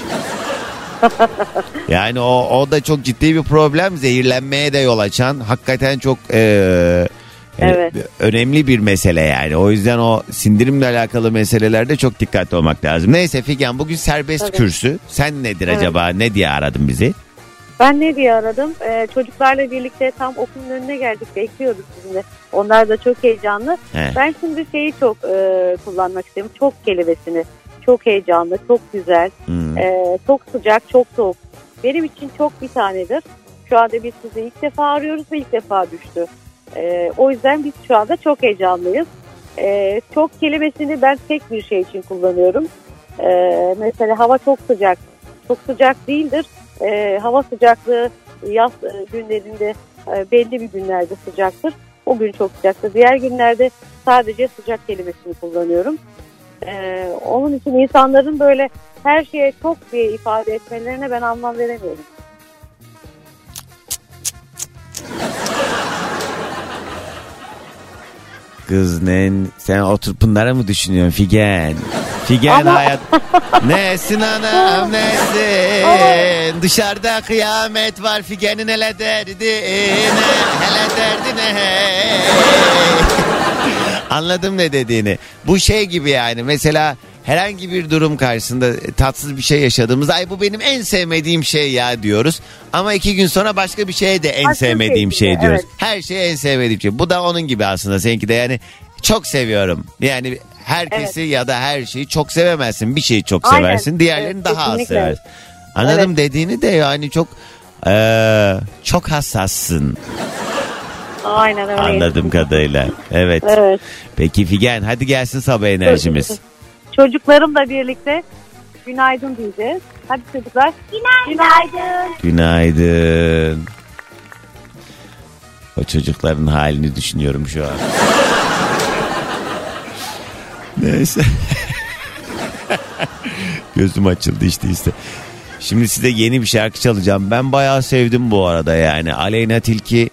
yani o, o da çok ciddi bir problem zehirlenmeye de yol açan hakikaten çok eee, Evet. önemli bir mesele yani. O yüzden o sindirimle alakalı meselelerde çok dikkatli olmak lazım. Neyse Figen bugün serbest Tabii. kürsü. Sen nedir Evet. acaba? Ne diye aradın bizi? Ben ne diye aradım? Ee, çocuklarla birlikte tam okulun önüne geldik. Bekliyoruz sizinle. Onlar da çok heyecanlı. He. Ben şimdi şeyi çok e, kullanmak istiyorum. Çok kelimesini. Çok heyecanlı, çok güzel, Hmm. e, çok sıcak, çok soğuk. Benim için çok bir tanedir. Şu anda biz sizi ilk defa arıyoruz ve ilk defa düştü. E, o yüzden biz şu anda çok heyecanlıyız. E, çok kelimesini ben tek bir şey için kullanıyorum. E, mesela hava çok sıcak. Çok sıcak değildir. E, hava sıcaklığı yaz e, günlerinde e, belli bir günlerde sıcaktır. O gün çok sıcaktır. Diğer günlerde sadece sıcak kelimesini kullanıyorum. E, onun için insanların böyle her şeye çok diye ifade etmelerine ben anlam veremiyorum. Kız ne? Sen oturup bunlara mı düşünüyorsun Figen? Figen Ama- hayat. Nesin anam nesin? Dışarıda kıyamet var Figen'in hele derdine. Hele derdine hey. Anladım ne dediğini. Bu şey gibi yani mesela herhangi bir durum karşısında tatsız bir şey yaşadığımızda ay bu benim en sevmediğim şey ya diyoruz. Ama iki gün sonra başka bir şeye de en Başka sevmediğim şey şey diyoruz. evet. Her şeye en sevmediğim şey. Bu da onun gibi aslında seninki de yani çok seviyorum. Yani herkesi ya da her şeyi çok sevemezsin. Bir şeyi çok Aynen. seversin. Diğerlerini Evet, daha az kesinlikle. seversin. Anladım dediğini de yani çok eee, çok hassassın Aynen öyle. anladığım kadarıyla. Evet. Evet. Peki Figen hadi gelsin sabah enerjimiz. Çocuklarımla birlikte günaydın diyeceğiz. Hadi çocuklar. Günaydın. Günaydın. O çocukların halini düşünüyorum şu an. Neyse. Gözüm açıldı işte işte. Şimdi size yeni bir şarkı çalacağım. Ben bayağı sevdim bu arada yani. Aleyna Tilki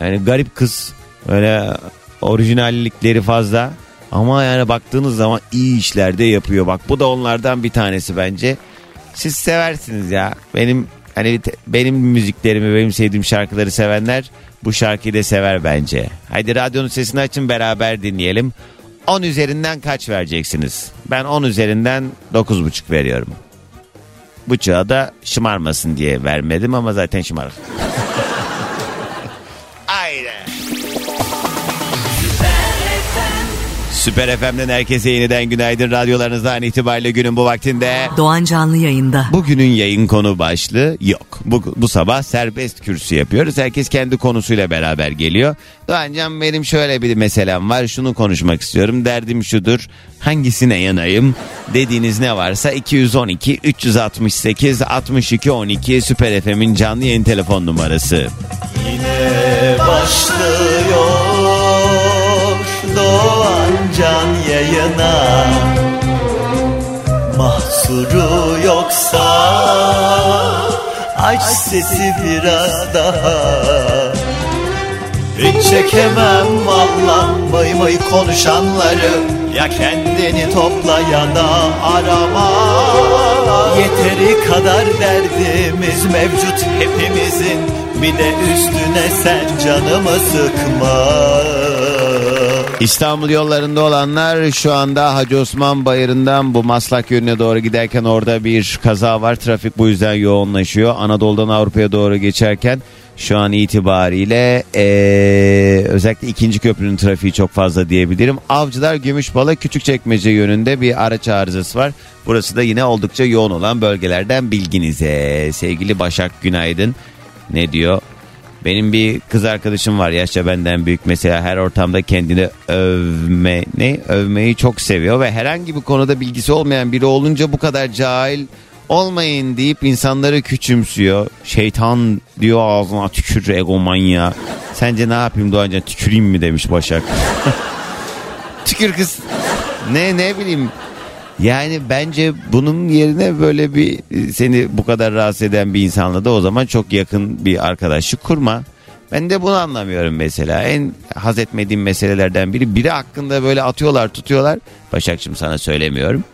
yani garip kız. Öyle orijinallikleri fazla. Ama yani baktığınız zaman iyi işler de yapıyor. Bak bu da onlardan bir tanesi bence. Siz seversiniz ya. Benim hani benim müziklerimi, benim sevdiğim şarkıları sevenler bu şarkıyı da sever bence. Haydi radyonun sesini açın beraber dinleyelim. 10 üzerinden kaç vereceksiniz? Ben 10 üzerinden 9,5 veriyorum. Buçuğa da şımarmasın diye vermedim ama zaten şımarık. Süper FM'den herkese yeniden günaydın. Radyolarınızdan itibariyle günün bu vaktinde. Doğan Canlı yayında. Bugünün yayın konu başlığı yok. Bu, bu sabah serbest kürsü yapıyoruz. Herkes kendi konusuyla beraber geliyor. Doğancan benim şöyle bir meselem var. Şunu konuşmak istiyorum. Derdim şudur. Hangisine yanayım? Dediğiniz ne varsa 212 368 62 12 Süper FM'in canlı yayın telefon numarası. Yine başlıyor Doğan Can yayına. Mahsuru yoksa Aç sesi biraz daha. Hiç çekemem valla mıy mıy konuşanları. Ya kendini topla ya da arama. Yeteri kadar derdimiz mevcut hepimizin. Bir de üstüne sen canımı sıkma İstanbul yollarında olanlar şu anda Hacı Osman Bayırı'ndan bu Maslak yönüne doğru giderken orada bir kaza var. Trafik bu yüzden yoğunlaşıyor. Anadolu'dan Avrupa'ya doğru geçerken şu an itibariyle eee, özellikle ikinci köprünün trafiği çok fazla diyebilirim. Avcılar Gümüşbala Küçükçekmece yönünde bir araç arızası var. Burası da yine oldukça yoğun olan bölgelerden bilginize. Sevgili Başak Günaydın ne diyor? Benim bir kız arkadaşım var yaşça benden büyük mesela her ortamda kendini övme ne övmeyi çok seviyor ve herhangi bir konuda bilgisi olmayan biri olunca bu kadar cahil olmayın deyip insanları küçümsüyor. Şeytan diyor ağzına tükür egomanya. Sence ne yapayım Doğancan tüküreyim mi demiş Başak. Tükür kız. Ne ne bileyim yani bence bunun yerine böyle bir seni bu kadar rahatsız eden bir insanla da o zaman çok yakın bir arkadaşlık kurma. Ben de bunu anlamıyorum mesela. En haz etmediğim meselelerden biri. Biri hakkında böyle atıyorlar tutuyorlar. Başakçım sana söylemiyorum.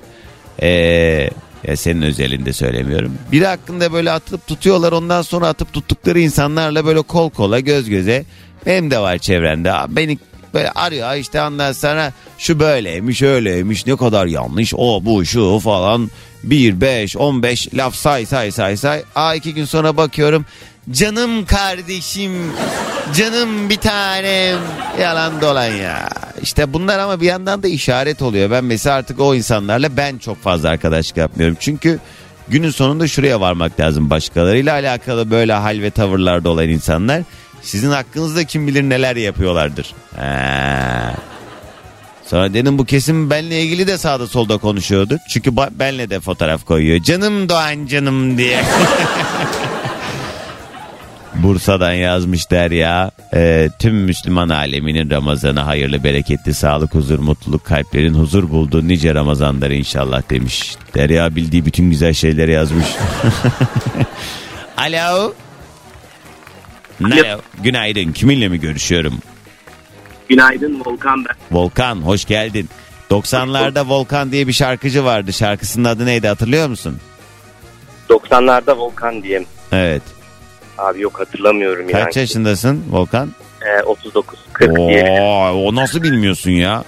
Ee, ya senin özelinde söylemiyorum. Biri hakkında böyle atıp tutuyorlar ondan sonra atıp tuttukları insanlarla böyle kol kola göz göze. Benim de var çevremde. Beni böyle arıyor işte ondan sonra şu böyleymiş öyleymiş ne kadar yanlış o bu şu falan. 1 5 15 laf say say say say. Aa iki gün sonra bakıyorum canım kardeşim canım bir tanem. Yalan dolan ya. İşte bunlar ama bir yandan da işaret oluyor. Ben mesela artık o insanlarla ben çok fazla arkadaşlık yapmıyorum. Çünkü günün sonunda şuraya varmak lazım başkalarıyla alakalı böyle hal ve tavırlarda olan insanlar sizin hakkınızda kim bilir neler yapıyorlardır. Ha. Sonra dedim bu kesim benle ilgili de sağda solda konuşuyordu. Çünkü benle de fotoğraf koyuyor. Canım Doğan canım diye. Bursa'dan yazmış Derya. Ee, tüm Müslüman aleminin Ramazanı hayırlı, bereketli, sağlık, huzur, mutluluk, kalplerin huzur bulduğu nice Ramazanları inşallah demiş. Derya bildiği bütün güzel şeyleri yazmış. Alo. Alo. Günaydın. Kiminle mi görüşüyorum? Günaydın Volkan ben. Volkan hoş geldin. 90'larda Volkan diye bir şarkıcı vardı. Şarkısının adı neydi hatırlıyor musun? 90'larda Volkan diyeyim. Evet. Abi yok hatırlamıyorum Kaç yani. yaşındasın Volkan? Ee, 39 40 diye. Oo, o nasıl bilmiyorsun ya?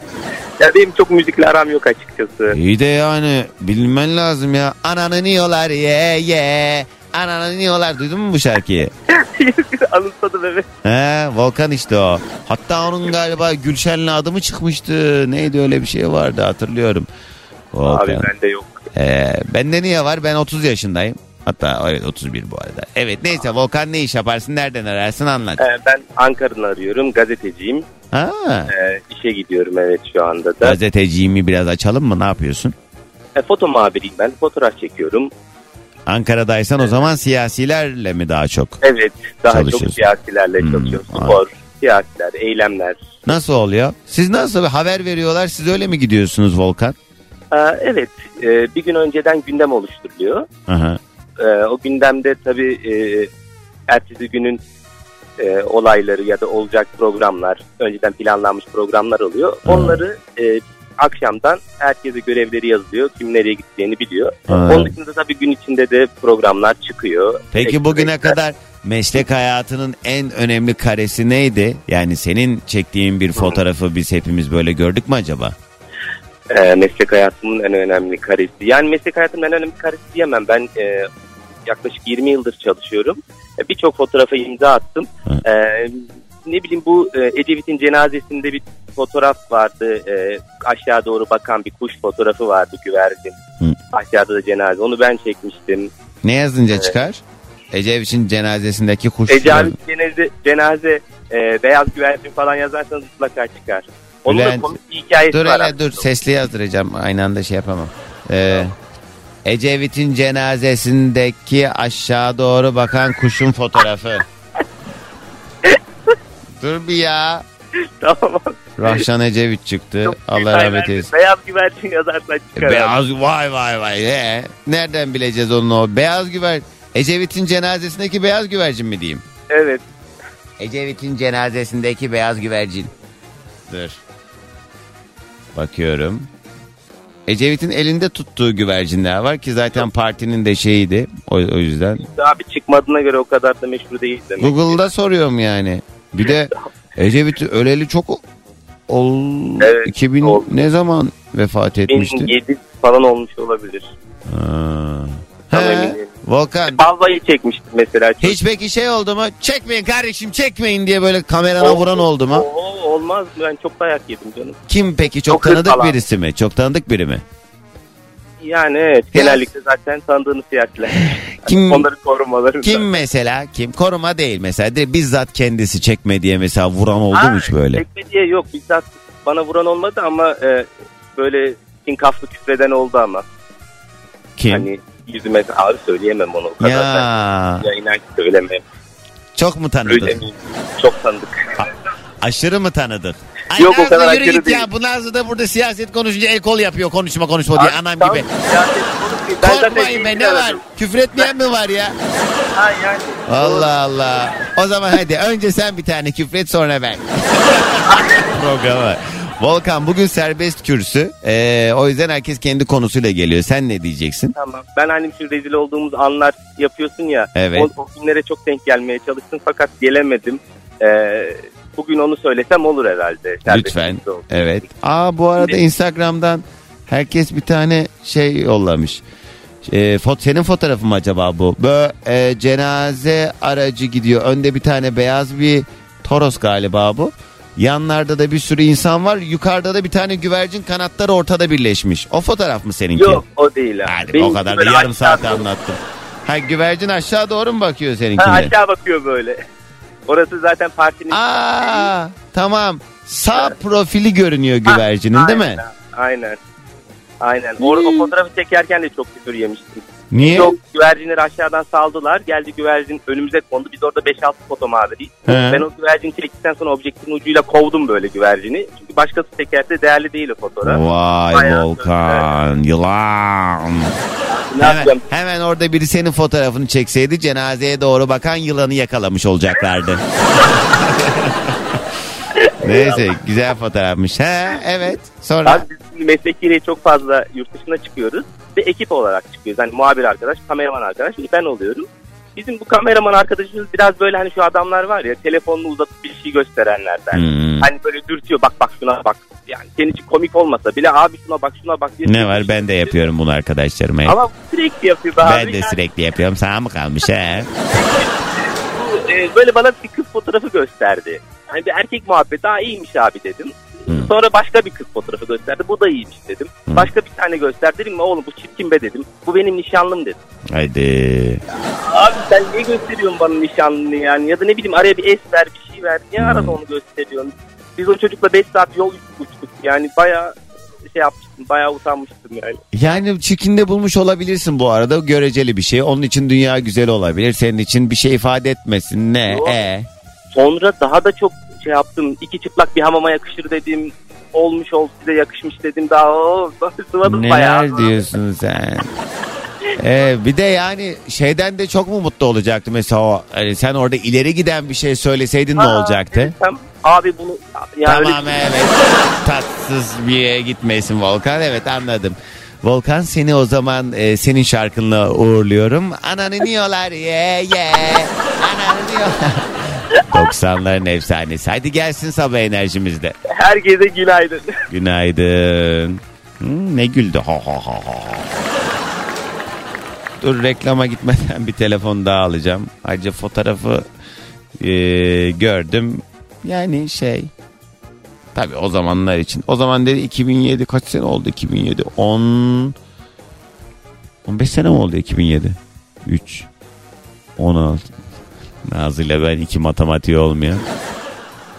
Ya benim çok müzikle aram yok açıkçası. İyi de yani bilmen lazım ya. Ananı niyorlar ye ye. Ananı niyorlar duydun mu bu şarkıyı? Anımsadım evet. He Volkan işte o. Hatta onun galiba Gülşen'le adı mı çıkmıştı? Neydi öyle bir şey vardı hatırlıyorum. Volkan. Abi bende yok. Ee, bende niye var? Ben 30 yaşındayım. Hatta evet 31 bu arada. Evet neyse Volkan ne iş yaparsın? Nereden ararsın anlat. Ee, ben Ankara'dan arıyorum. Gazeteciyim. Ha, Ee, işe gidiyorum evet şu anda da. gazeteciyimi biraz açalım mı? Ne yapıyorsun? Ee, foto muhabiriyim ben. Fotoğraf çekiyorum. Ankara'daysan o zaman siyasilerle mi daha çok? Evet. Daha çok siyasilerle Hmm, çalışıyorum. anladım. Spor, siyasiler, eylemler. Nasıl oluyor? Siz nasıl haber veriyorlar? Siz öyle mi gidiyorsunuz Volkan? Ee, evet. e, bir gün önceden gündem oluşturuluyor. Aha. Ee, o gündemde tabii e, ertesi günün e, olayları ya da olacak programlar, önceden planlanmış programlar oluyor. Ha. Onları e, akşamdan herkese görevleri yazılıyor. Kim nereye gideceğini biliyor. Ha. Onun dışında tabii gün içinde de programlar çıkıyor. Peki Ekstra bugüne ekstra. kadar meslek hayatının en önemli karesi neydi? Yani senin çektiğin bir fotoğrafı biz hepimiz böyle gördük mü acaba? e, meslek hayatımın en önemli karesi. Yani meslek hayatımın en önemli karesi diyemem. Ben e, yaklaşık 20 yıldır çalışıyorum. E, Birçok fotoğrafa imza attım. E, ne bileyim bu e, Ecevit'in cenazesinde bir fotoğraf vardı. E, aşağı doğru bakan bir kuş fotoğrafı vardı güvercin. Hı. Aşağıda da cenaze. Onu ben çekmiştim. Ne yazınca çıkar? Ecevit'in cenazesindeki kuş. Ecevit cenaze, cenaze e, beyaz güvercin falan yazarsanız mutlaka çıkar. Onun Bülent, da komik bir hikayesi Dur var. hele dur sesli yazdıracağım. Aynı anda şey yapamam. Ee, Ecevit'in cenazesindeki aşağı doğru bakan kuşun fotoğrafı. Dur bir ya. tamam. Rahşan Ecevit çıktı. Çok Allah rahmet eylesin. Beyaz güvercin yazarsan çıkar. Beyaz vay vay vay. Ee, nereden bileceğiz onu o? Beyaz güver. Ecevit'in cenazesindeki beyaz güvercin mi diyeyim? Evet. Ecevit'in cenazesindeki beyaz güvercin. Dur. Bakıyorum. Ecevit'in elinde tuttuğu güvercinler var ki zaten partinin de şeyiydi. O, o yüzden. Abi çıkmadığına göre o kadar da meşhur değil demek. Google'da soruyorum yani. Bir de Ecevit öleli çok ol Evet, 2000 oldu. ne zaman vefat etmişti? 2007 falan olmuş olabilir. Ha. He. Volkan Balvayı çekmiştim mesela. Çok- hiç peki şey oldu mu? Çekmeyin kardeşim çekmeyin diye böyle kamerana vuran oldu mu? Oo, olmaz? Ben çok dayak yedim canım. Kim peki çok Çok tanıdık birisi mi? Çok tanıdık biri mi? Yani evet Ya- genellikle zaten tanıdığınız siyasiler. Kim Onları korumaları. kim mesela? Kim? Koruma değil mesela. De bizzat kendisi çekme diye mesela vuran oldu mu hiç böyle? Çekme diye yok. Bizzat bana vuran olmadı ama e, böyle sinkaflı küfreden oldu ama. Kim? Hani yüzüme abi söyleyemem onu o kadar. ya Ben yayına söylemem. çok mu tanıdık? Öyle miyim? Çok tanıdık. Aşırı mı tanıdık? Ay Yok, o Nazlı kadar yürü aşırı git ya. değil. Bu Nazlı da burada siyaset konuşunca el kol yapıyor. Konuşma konuşma diye Abi, anam tamam, gibi. siyaset konuşmayayım. Ben zaten Korkmayın be ne var? Küfür etmeyen mi var ya? Ha yani. Allah Allah. O zaman hadi önce sen bir tane küfret sonra ben. Programa. Volkan bugün serbest kürsü. Ee, o yüzden herkes kendi konusuyla geliyor. Sen ne diyeceksin? Tamam. Ben hani şu rezil olduğumuz anlar yapıyorsun ya. Evet. O, o günlere çok denk gelmeye çalıştım fakat gelemedim. Ee, bugün onu söylesem olur herhalde. Lütfen. Evet. Aa bu arada Şimdi- Instagram'dan herkes bir tane şey yollamış. E, fot senin fotoğrafın mı acaba bu? Böyle e, cenaze aracı gidiyor. Önde bir tane beyaz bir Toros galiba bu. Yanlarda da bir sürü insan var. Yukarıda da bir tane güvercin kanatları ortada birleşmiş. O fotoğraf mı seninki? Yok o değil abi. Hadi o kadar da yarım saat anlattım. Ha güvercin aşağı doğru mu bakıyor Ha, seninkinde? aşağı bakıyor böyle. Orası zaten partinin... Aa tamam. Sağ profili görünüyor güvercinin değil mi? Aynen, Aynen. Aynen. O, o fotoğrafı çekerken de çok küfür yemiştim. Niye? Yok güvercinleri aşağıdan saldılar. Geldi güvercin önümüze kondu. Biz orada 5-6 foto. He. Ben o güvercini çektikten sonra objektifin ucuyla kovdum böyle güvercini. Çünkü başkası çekerse değerli değil o fotoğraf. Vay Bayağı Volkan yılan. Ne Hemen, yapacağım? hemen orada biri senin fotoğrafını çekseydi cenazeye doğru bakan yılanı yakalamış olacaklardı. Neyse güzel fotoğrafmış. He evet sonra. Abi biz şimdi meslek gereği çok fazla yurt dışına çıkıyoruz. Ve ekip olarak çıkıyoruz. Hani muhabir arkadaş, kameraman arkadaş. Şimdi ben oluyorum. Bizim bu kameraman arkadaşımız biraz böyle hani şu adamlar var ya telefonunu uzatıp bir şey gösterenlerden. Hmm. Hani böyle dürtüyor bak bak şuna bak. Yani senin için komik olmasa bile abi şuna bak şuna bak. diye Ne var ben de yapıyorum bunu arkadaşlarıma. Ama sürekli yapıyor be abi. Ben de Yani sürekli yapıyorum. Sana mı kalmış he? bu, e, böyle bana bir kız fotoğrafı gösterdi. Hani bir erkek muhabbeti daha iyiymiş abi dedim. Hı. Sonra başka bir kız fotoğrafı gösterdi. Bu da iyiymiş dedim. Hı. Başka bir tane gösterdi. Dedim mi oğlum bu çirkin be dedim. Bu benim nişanlım dedim. Haydi. Abi sen niye gösteriyorsun bana nişanlını yani? Ya da ne bileyim araya bir es ver bir şey ver. Niye Hmm. arada onu gösteriyorsun? Biz o çocukla 5 saat yol uçtuk. Yani bayağı şey yapmıştım. Bayağı utanmıştım yani. Yani çirkinde bulmuş olabilirsin bu arada. Göreceli bir şey. Onun için dünya güzel olabilir. Senin için bir şey ifade etmesin. Ne? Yok. E. Sonra daha da çok şey yaptım. İki çıplak bir hamama yakışır dedim. Olmuş ol size yakışmış dedim. Daha o sıvadım bayağı. Neler diyorsun sen? Ee, bir de yani şeyden de çok mu mutlu olacaktı mesela o, hani sen orada ileri giden bir şey söyleseydin ne Ha, olacaktı? evet, tam- abi bunu ya öyle tamam evet tatsız bir yere gitmesin Volkan evet anladım. Volkan seni o zaman e, senin şarkınla uğurluyorum. Ananı diyorlar ye ye. Ananı diyorlar. 90'ların efsanesi. Hadi gelsin sabah enerjimizde. herkese günaydın. Günaydın. Hı, ne güldü. Ha ha ha ha. Dur reklama gitmeden bir telefon daha alacağım. Ayrıca fotoğrafı e, gördüm. Yani şey tabii o zamanlar için. O zaman dedi 2007 kaç sene oldu 2007? 10 15 sene mi oldu 2007? 3 16 Nazlı ile ben iki matematiği olmuyor.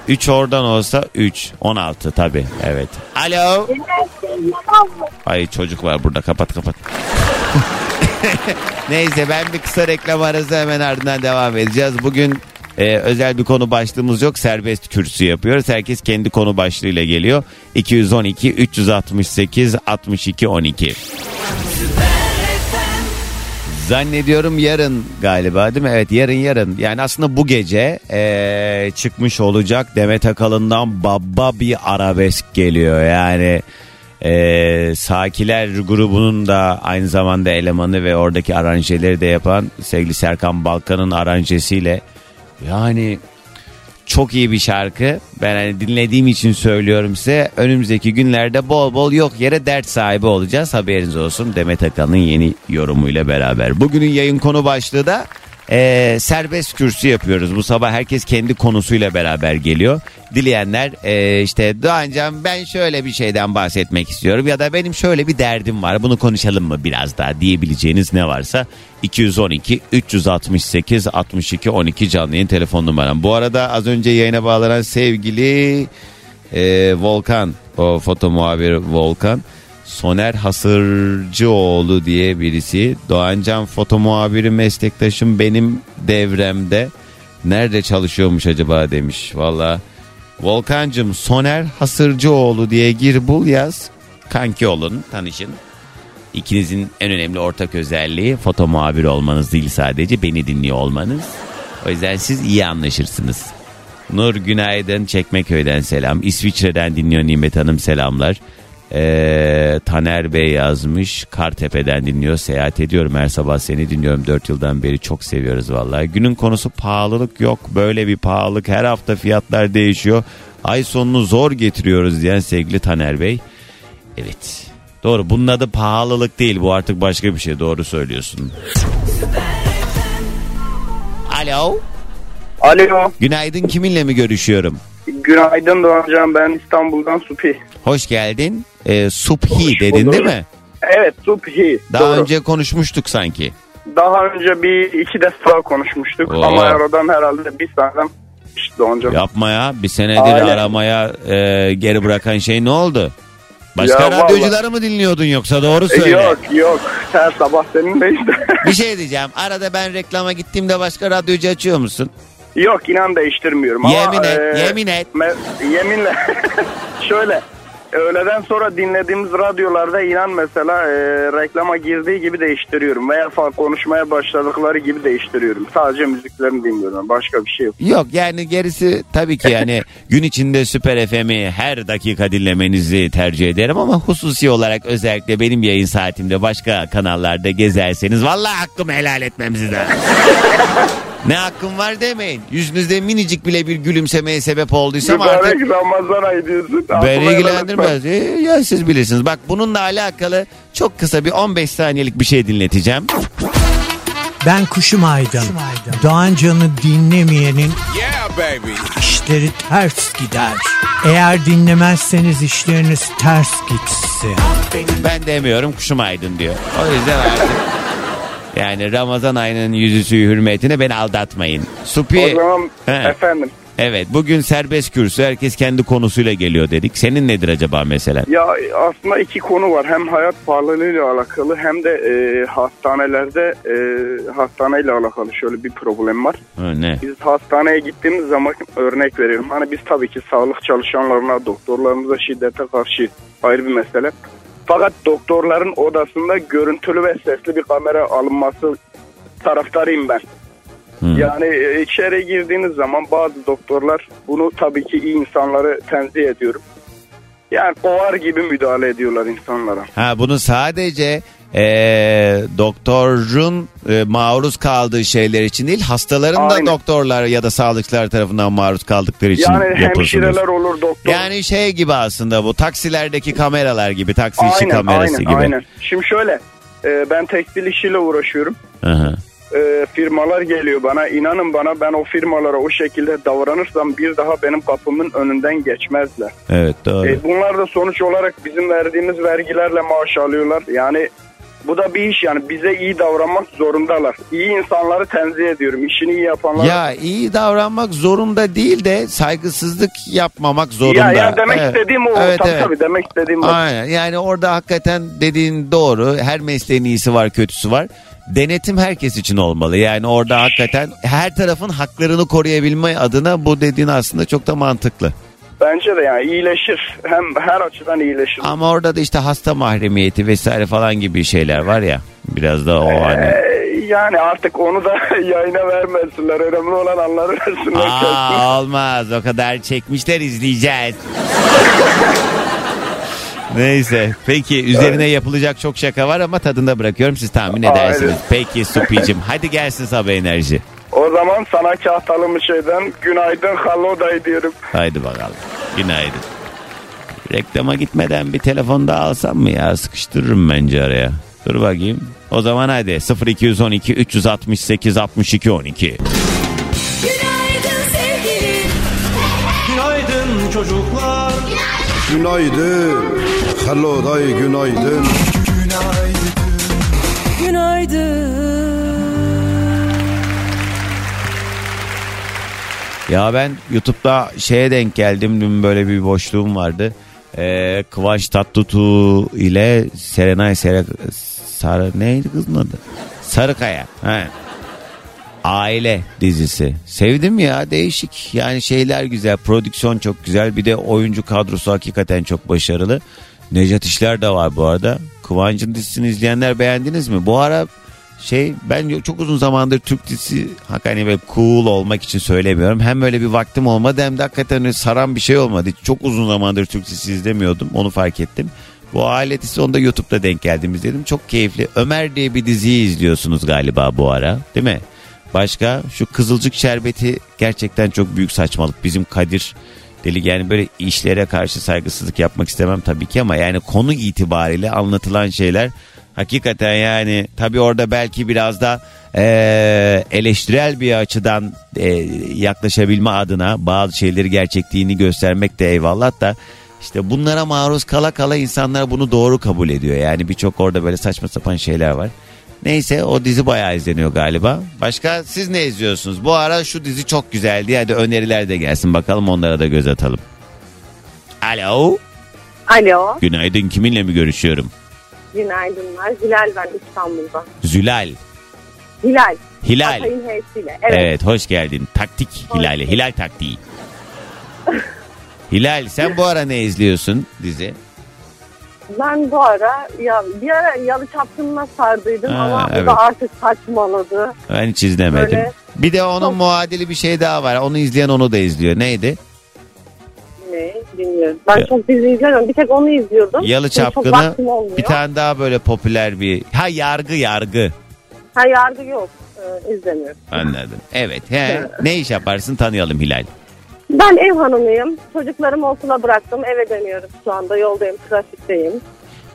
3 oradan olsa 3 16 tabii evet. Alo. Ay çocuk var burada kapat kapat. Neyse ben bir kısa reklam arası hemen ardından devam edeceğiz. Bugün e, özel bir konu başlığımız yok. Serbest kürsü yapıyoruz. Herkes kendi konu başlığıyla geliyor. 212 368 62 12. Zannediyorum yarın galiba değil mi? Evet yarın yarın. Yani aslında bu gece e, çıkmış olacak Demet Akalın'dan baba bir arabesk geliyor. Yani e, Sakiler grubunun da aynı zamanda elemanı ve oradaki aranjeleri de yapan sevgili Serkan Balkan'ın aranjesiyle yani çok iyi bir şarkı. Ben hani dinlediğim için söylüyorum size. Önümüzdeki günlerde bol bol yok yere dert sahibi olacağız. Haberiniz olsun Demet Akalın'ın yeni yorumuyla beraber. Bugünün yayın konu başlığı da e, serbest kürsü yapıyoruz. Bu sabah herkes kendi konusuyla beraber geliyor. Dileyenler e, işte Doğancan ben şöyle bir şeyden bahsetmek istiyorum ya da benim şöyle bir derdim var bunu konuşalım mı biraz daha diyebileceğiniz ne varsa 212 368 62 12 canlı yayın telefon numaram. Bu arada az önce yayına bağlanan sevgili e, Volkan o foto muhabiri Volkan Soner Hasırcıoğlu diye birisi. Doğancan foto muhabiri meslektaşım benim devremde. Nerede çalışıyormuş acaba demiş. Valla Volkancım Soner Hasırcıoğlu diye gir bul yaz. Kanki olun tanışın. İkinizin en önemli ortak özelliği foto muhabiri olmanız değil sadece beni dinliyor olmanız. O yüzden siz iyi anlaşırsınız. Nur günaydın Çekmeköy'den selam. İsviçre'den dinliyor Nimet Hanım selamlar. Ee, Taner Bey yazmış. Kartepe'den dinliyor. Seyahat ediyorum her sabah seni dinliyorum. 4 yıldan beri çok seviyoruz vallahi. Günün konusu pahalılık yok. Böyle bir pahalılık. Her hafta fiyatlar değişiyor. Ay sonunu zor getiriyoruz diyen sevgili Taner Bey. Evet. Doğru. Bunun adı pahalılık değil. Bu artık başka bir şey. Doğru söylüyorsun. Alo. Alo. Günaydın. Kiminle mi görüşüyorum? Günaydın Doğancan ben İstanbul'dan Supi. Hoş geldin. Ee, Subhi dedin değil mi? Evet Supi. Daha Doğru. önce konuşmuştuk sanki. Daha önce bir iki defa konuşmuştuk Oo. ama aradan herhalde bir sene işte Doğancan. Yapma ya. Bir senedir Aynen. aramaya e, geri bırakan şey ne oldu? Başka Ya radyocuları mı dinliyordun yoksa doğru söyle. Yok yok her sabah senin de işte. Bir şey diyeceğim. Arada ben reklama gittiğimde başka radyocu açıyor musun? yok inan değiştirmiyorum ama. yemin et, e, yemin et. me- yeminle şöyle öğleden sonra dinlediğimiz radyolarda inan mesela e, reklama girdiği gibi değiştiriyorum veya fa- konuşmaya başladıkları gibi değiştiriyorum. Sadece müziklerini dinliyorum başka bir şey yok. Yok yani gerisi tabii ki yani gün içinde Süper FM'i her dakika dinlemenizi tercih ederim ama hususi olarak özellikle benim yayın saatimde başka kanallarda gezerseniz vallahi hakkımı helal etmem sizden. ne hakkım var demeyin. Yüzünüzde minicik bile bir gülümsemeye sebep olduysam artık Mübarek Ramazan ayı diyorsun. beni ilgilendirmez. Ee, ya siz bilirsiniz. Bak bununla alakalı çok kısa bir 15 saniyelik bir şey dinleteceğim. Ben Kuşum Aydın. Doğancan'ı dinlemeyenin işleri ters gider. Eğer dinlemezseniz işleriniz ters gitsin. Ben demiyorum kuşum aydın diyor. O yüzden artık yani Ramazan ayının yüzüsü hürmetine beni aldatmayın. Supi. O zaman He. efendim. Evet bugün serbest kürsü herkes kendi konusuyla geliyor dedik. Senin nedir acaba mesela? Ya aslında iki konu var. Hem hayat pahalılığıyla alakalı hem de e, hastanelerde e, hastaneyle alakalı şöyle bir problem var. Ha, ne? Biz hastaneye gittiğimiz zaman örnek veriyorum. Hani biz tabii ki sağlık çalışanlarına, doktorlarımıza şiddete karşı ayrı bir mesele. Fakat doktorların odasında görüntülü ve sesli bir kamera alınması taraftarıyım ben. Hmm. Yani e, içeri girdiğiniz zaman bazı doktorlar bunu tabii ki iyi insanları tenzih ediyorum. Yani kovar gibi müdahale ediyorlar insanlara. Ha bunu sadece e, doktorun e, maruz kaldığı şeyler için değil hastaların da Aynen. doktorlar ya da sağlıkçılar tarafından maruz kaldıkları için Yani hemşireler olur doktor. Yani şey gibi aslında bu taksilerdeki kameralar gibi taksi işi aynen, kamerası aynen, gibi. aynen. Şimdi şöyle e, ben tekstil işiyle uğraşıyorum. Aha. E, firmalar geliyor bana. İnanın bana ben o firmalara o şekilde davranırsam bir daha benim kapımın önünden geçmezler. Evet doğru. E, bunlar da sonuç olarak bizim verdiğimiz vergilerle maaş alıyorlar. Yani bu da bir iş yani bize iyi davranmak zorundalar. İyi insanları tenzih ediyorum. İşini iyi yapanlar. Ya iyi davranmak zorunda değil de saygısızlık yapmamak zorunda. Ya, ya demek Evet. istediğim o. Evet, tabii evet. tabii demek istediğim o. Aynen yani orada hakikaten dediğin doğru. Her mesleğin iyisi var kötüsü var. Denetim herkes için olmalı. Yani orada hakikaten her tarafın haklarını koruyabilme adına bu dediğin aslında çok da mantıklı. Bence de yani iyileşir. Hem her açıdan iyileşir. Ama orada da işte hasta mahremiyeti vesaire falan gibi şeyler var ya. Biraz da o hani. Ee, yani artık onu da yayına vermesinler. Önemli olan anları versinler. Aa, olmaz o kadar çekmişler izleyeceğiz. Neyse peki üzerine yapılacak çok şaka var ama tadında bırakıyorum siz tahmin Aynen. edersiniz. Peki Supicim hadi gelsin sabah enerji. O zaman sana kahtalı bir şeyden günaydın hallo dayı diyorum. Haydi bakalım günaydın. Reklama gitmeden bir telefon daha alsam mı ya sıkıştırırım bence araya. Dur bakayım. O zaman hadi 0212 368 62 12. Günaydın sevgilim. Günaydın çocuklar. Günaydın. Hello dayı günaydın. Ya ben YouTube'da şeye denk geldim dün böyle bir boşluğum vardı. Ee, Kıvanç Tatlıtuğ ile Serenay Sere... Sarı neydi kızın adı? Sarıkaya. He. Aile dizisi. Sevdim ya değişik. Yani şeyler güzel. Prodüksiyon çok güzel. Bir de oyuncu kadrosu hakikaten çok başarılı. Nejat İşler de var bu arada. Kıvanç'ın dizisini izleyenler beğendiniz mi? Bu ara şey ben çok uzun zamandır Türk dizisi hakikaten böyle cool olmak için söylemiyorum. Hem öyle bir vaktim olmadı hem de hakikaten saran bir şey olmadı. Çok uzun zamandır Türk dizisi izlemiyordum. Onu fark ettim. Bu aile dizisi onu da YouTube'da denk geldim izledim. Çok keyifli. Ömer diye bir diziyi izliyorsunuz galiba bu ara değil mi? Başka şu Kızılcık Şerbeti gerçekten çok büyük saçmalık. Bizim Kadir deli yani böyle işlere karşı saygısızlık yapmak istemem tabii ki ama yani konu itibariyle anlatılan şeyler hakikaten yani tabii orada belki biraz da eee, eleştirel bir açıdan eee, yaklaşabilme adına bazı şeyleri gerçekliğini göstermek de eyvallah da işte bunlara maruz kala kala insanlar bunu doğru kabul ediyor. Yani birçok orada böyle saçma sapan şeyler var. Neyse o dizi bayağı izleniyor galiba. Başka siz ne izliyorsunuz? Bu ara şu dizi çok güzeldi. Hadi öneriler de gelsin bakalım onlara da göz atalım. Alo. Alo, Günaydın kiminle mi görüşüyorum? Günaydınlar. Hilal ben İstanbul'da. Zülal. Hilal. Hilal. Hatay'ın H'siyle. Evet. Evet. hoş geldin. Taktik Hilal'e. Hilal taktiği. Hilal sen bu ara ne izliyorsun dizi? Ben bu ara ya bir ara Yalı Çapkını'na sardıydım Ha, ama evet. bu da artık saçmaladı. Ben hiç izlemedim. Böyle- Bir de onun muadili bir şey daha var. Onu izleyen onu da izliyor. Neydi? Ne bilmiyorum. Ben Ya- çok dizi izlemiyorum. Bir tek onu izliyordum. Yalı Çapkını bir tane daha böyle popüler bir... Ha yargı yargı. Ha yargı yok. Ee, izlemiyorum. Anladım. Evet. He, ne iş yaparsın tanıyalım Hilal. Ben ev hanımıyım. Çocuklarımı okula bıraktım. Eve dönüyorum şu anda. Yoldayım. Trafikteyim.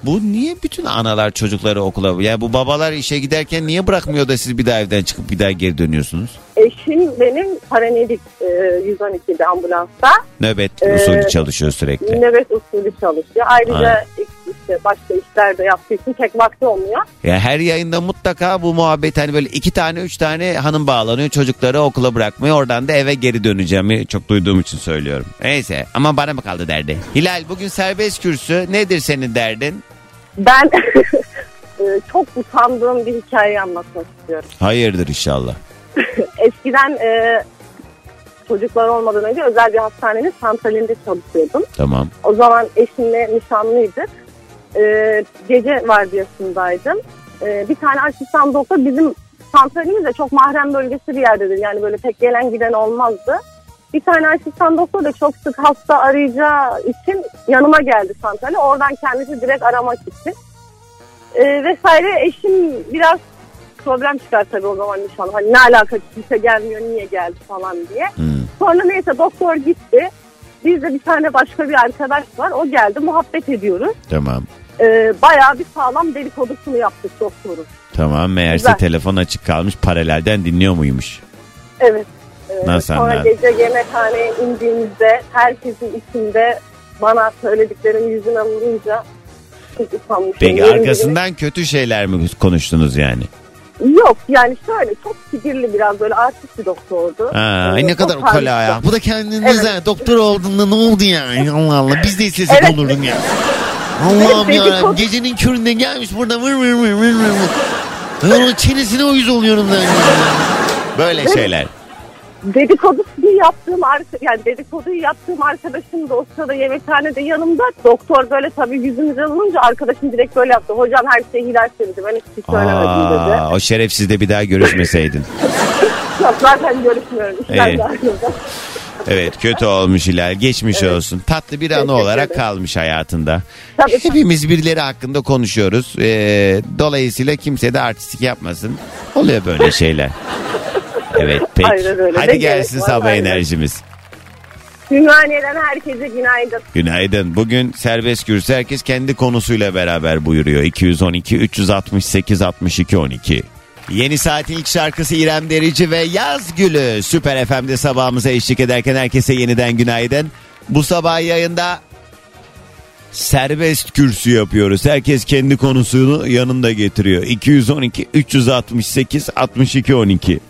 Bu niye bütün analar çocukları okula... Yani bu babalar işe giderken niye bırakmıyor da siz bir daha evden çıkıp bir daha geri dönüyorsunuz? Eşim benim paramedik e, 112'de ambulansta. Nöbet Ee, usulü çalışıyor sürekli. Nöbet usulü çalışıyor. Ayrıca Aynen. İşte başka işler de yaptığı için tek vakti olmuyor. Ya her yayında mutlaka bu muhabbet hani böyle iki tane üç tane hanım bağlanıyor çocukları okula bırakmıyor oradan da eve geri döneceğimi çok duyduğum için söylüyorum. Neyse ama bana mı kaldı derdi. Hilal bugün serbest kürsü nedir senin derdin? Ben e, çok utandığım bir hikayeyi anlatmak istiyorum. Hayırdır inşallah. Eskiden e, çocuklar olmadan önce özel bir hastanenin santralinde çalışıyordum. Tamam. O zaman eşimle nişanlıydık. E, gece vardiyasındaydım. E, bir tane asistan doktor bizim santralimiz de çok mahrem bölgesi bir yerdedir. Yani böyle pek gelen giden olmazdı. Bir tane asistan doktor da çok sık hasta arayacağı için yanıma geldi santrale. Oradan kendisi direkt aramak için. e, vesaire eşim biraz problem çıkar tabii o zaman nişan. Hani ne alaka kimse gelmiyor niye geldi falan diye. Hmm. Sonra neyse doktor gitti. Biz de bir tane başka bir arkadaş var. O geldi muhabbet ediyoruz. Tamam. Ee, bayağı bir sağlam dedikodusunu yaptık doktorun. Tamam meğerse Güzel. telefon açık kalmış paralelden dinliyor muymuş? Evet. Ee, Nasıl sonra anladın? gece yemekhaneye indiğimizde herkesin içinde bana söylediklerim yüzüne vurunca çok utanmışım. Peki Yemin arkasından kötü şeyler mi konuştunuz yani? Yok yani şöyle çok kibirli biraz böyle artist bir doktordu. Ha, Ee, ay ne çok kadar ukala ya. Bu da kendinize Evet. doktor olduğunda ne oldu yani? Allah Allah biz de istesek Evet. olurdun ya. Allah'ım Evet, ya dedikodu- gecenin köründe gelmiş burada vır vır vır vır vır. Ben onun çenesine uyuz oluyorum ben. Böyle Evet. şeyler. Dedikodusunu yaptığım yani dedikoduyu yaptığım arkadaşım da o sırada yemekhanede yanımda. Doktor böyle tabii yüzümüze vurunca arkadaşım direkt böyle yaptı. Hocam her şey Hilal söyledi. Ben hiçbir şey söylemedim dedi. Aa, o şerefsizle bir daha görüşmeseydin. Yok zaten görüşmüyorum. İşler Evet. Evet kötü olmuş Hilal. Geçmiş olsun. Tatlı bir anı Teşekkür olarak ederim. kalmış hayatında. Tabii. Hepimiz birileri hakkında konuşuyoruz. Ee, dolayısıyla kimse de artistik yapmasın. Oluyor böyle şeyler. Evet peki. Aynen öyle. Hadi Ne gelsin gerek var, sabah aynen. enerjimiz. Ümraniye'den herkese günaydın. Günaydın. Bugün serbest kürsü herkes kendi konusuyla beraber buyuruyor. 212 368 62 12. Yeni saatin ilk şarkısı İrem Derici ve Yaz Gülü. Süper FM'de sabahımıza eşlik ederken herkese yeniden günaydın. Bu sabah yayında serbest kürsü yapıyoruz. Herkes kendi konusunu yanında getiriyor. 212 368 62 12.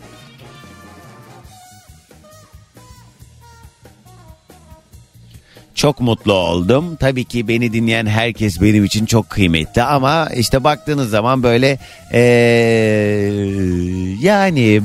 Çok mutlu oldum. Tabii ki beni dinleyen herkes benim için çok kıymetli ama işte baktığınız zaman böyle eee, yani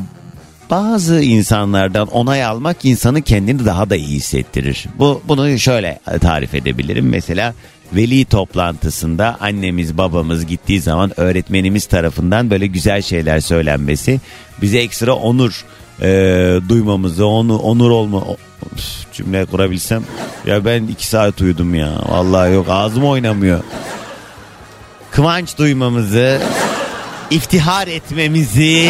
bazı insanlardan onay almak insanı kendini daha da iyi hissettirir. Bu bunu şöyle tarif edebilirim. Mesela veli toplantısında annemiz babamız gittiği zaman öğretmenimiz tarafından böyle güzel şeyler söylenmesi bize ekstra onur eee, duymamızı, onu onur olma cümle kurabilsem. Ya ben iki saat uyudum ya. Vallahi yok ağzım oynamıyor. Kıvanç duymamızı iftihar etmemizi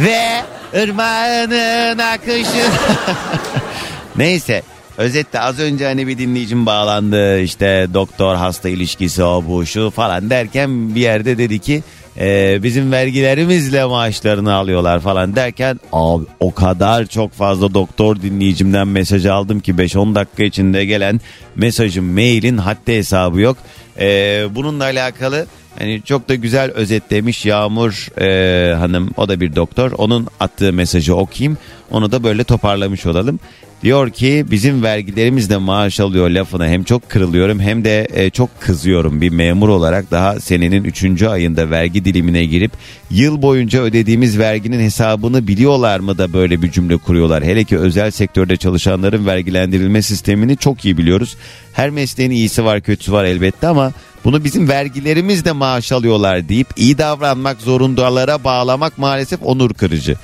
ve ırmağının akışı. Neyse özetle az önce hani bir dinleyicim bağlandı işte doktor hasta ilişkisi o bu şu falan derken bir yerde dedi ki "Ee, bizim vergilerimizle maaşlarını alıyorlar falan derken abi o kadar çok fazla doktor dinleyicimden mesaj aldım ki 5-10 dakika içinde gelen mesajın mailin haddi hesabı yok. Ee, bununla alakalı Hani çok da güzel özetlemiş Yağmur e, Hanım o da bir doktor. Onun attığı mesajı okuyayım. Onu da böyle toparlamış olalım. Diyor ki bizim vergilerimizle maaş alıyor lafına hem çok kırılıyorum hem de e, çok kızıyorum bir memur olarak daha senenin 3. ayında vergi dilimine girip yıl boyunca ödediğimiz verginin hesabını biliyorlar mı da böyle bir cümle kuruyorlar. Hele ki özel sektörde çalışanların vergilendirilme sistemini çok iyi biliyoruz. Her mesleğin iyisi var kötüsü var elbette ama bunu bizim vergilerimizle maaş alıyorlar deyip iyi davranmak zorundalara bağlamak maalesef onur kırıcı.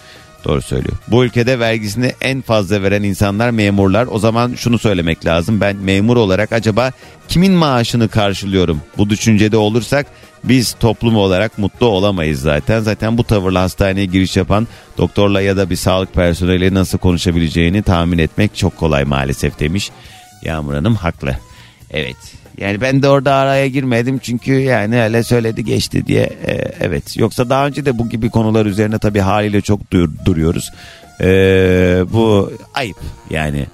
Doğru söylüyor. Bu ülkede vergisini en fazla veren insanlar memurlar. O zaman şunu söylemek lazım. Ben memur olarak acaba kimin maaşını karşılıyorum? Bu düşüncede olursak biz toplum olarak mutlu olamayız zaten. Zaten bu tavırla hastaneye giriş yapan doktorla ya da bir sağlık personeliyle nasıl konuşabileceğini tahmin etmek çok kolay maalesef demiş. Yağmur Hanım haklı. Evet. Yani ben de orada araya girmedim çünkü yani öyle söyledi geçti diye e, evet. Yoksa daha önce de bu gibi konular üzerine tabii haliyle çok dur- duruyoruz. E, bu ayıp yani.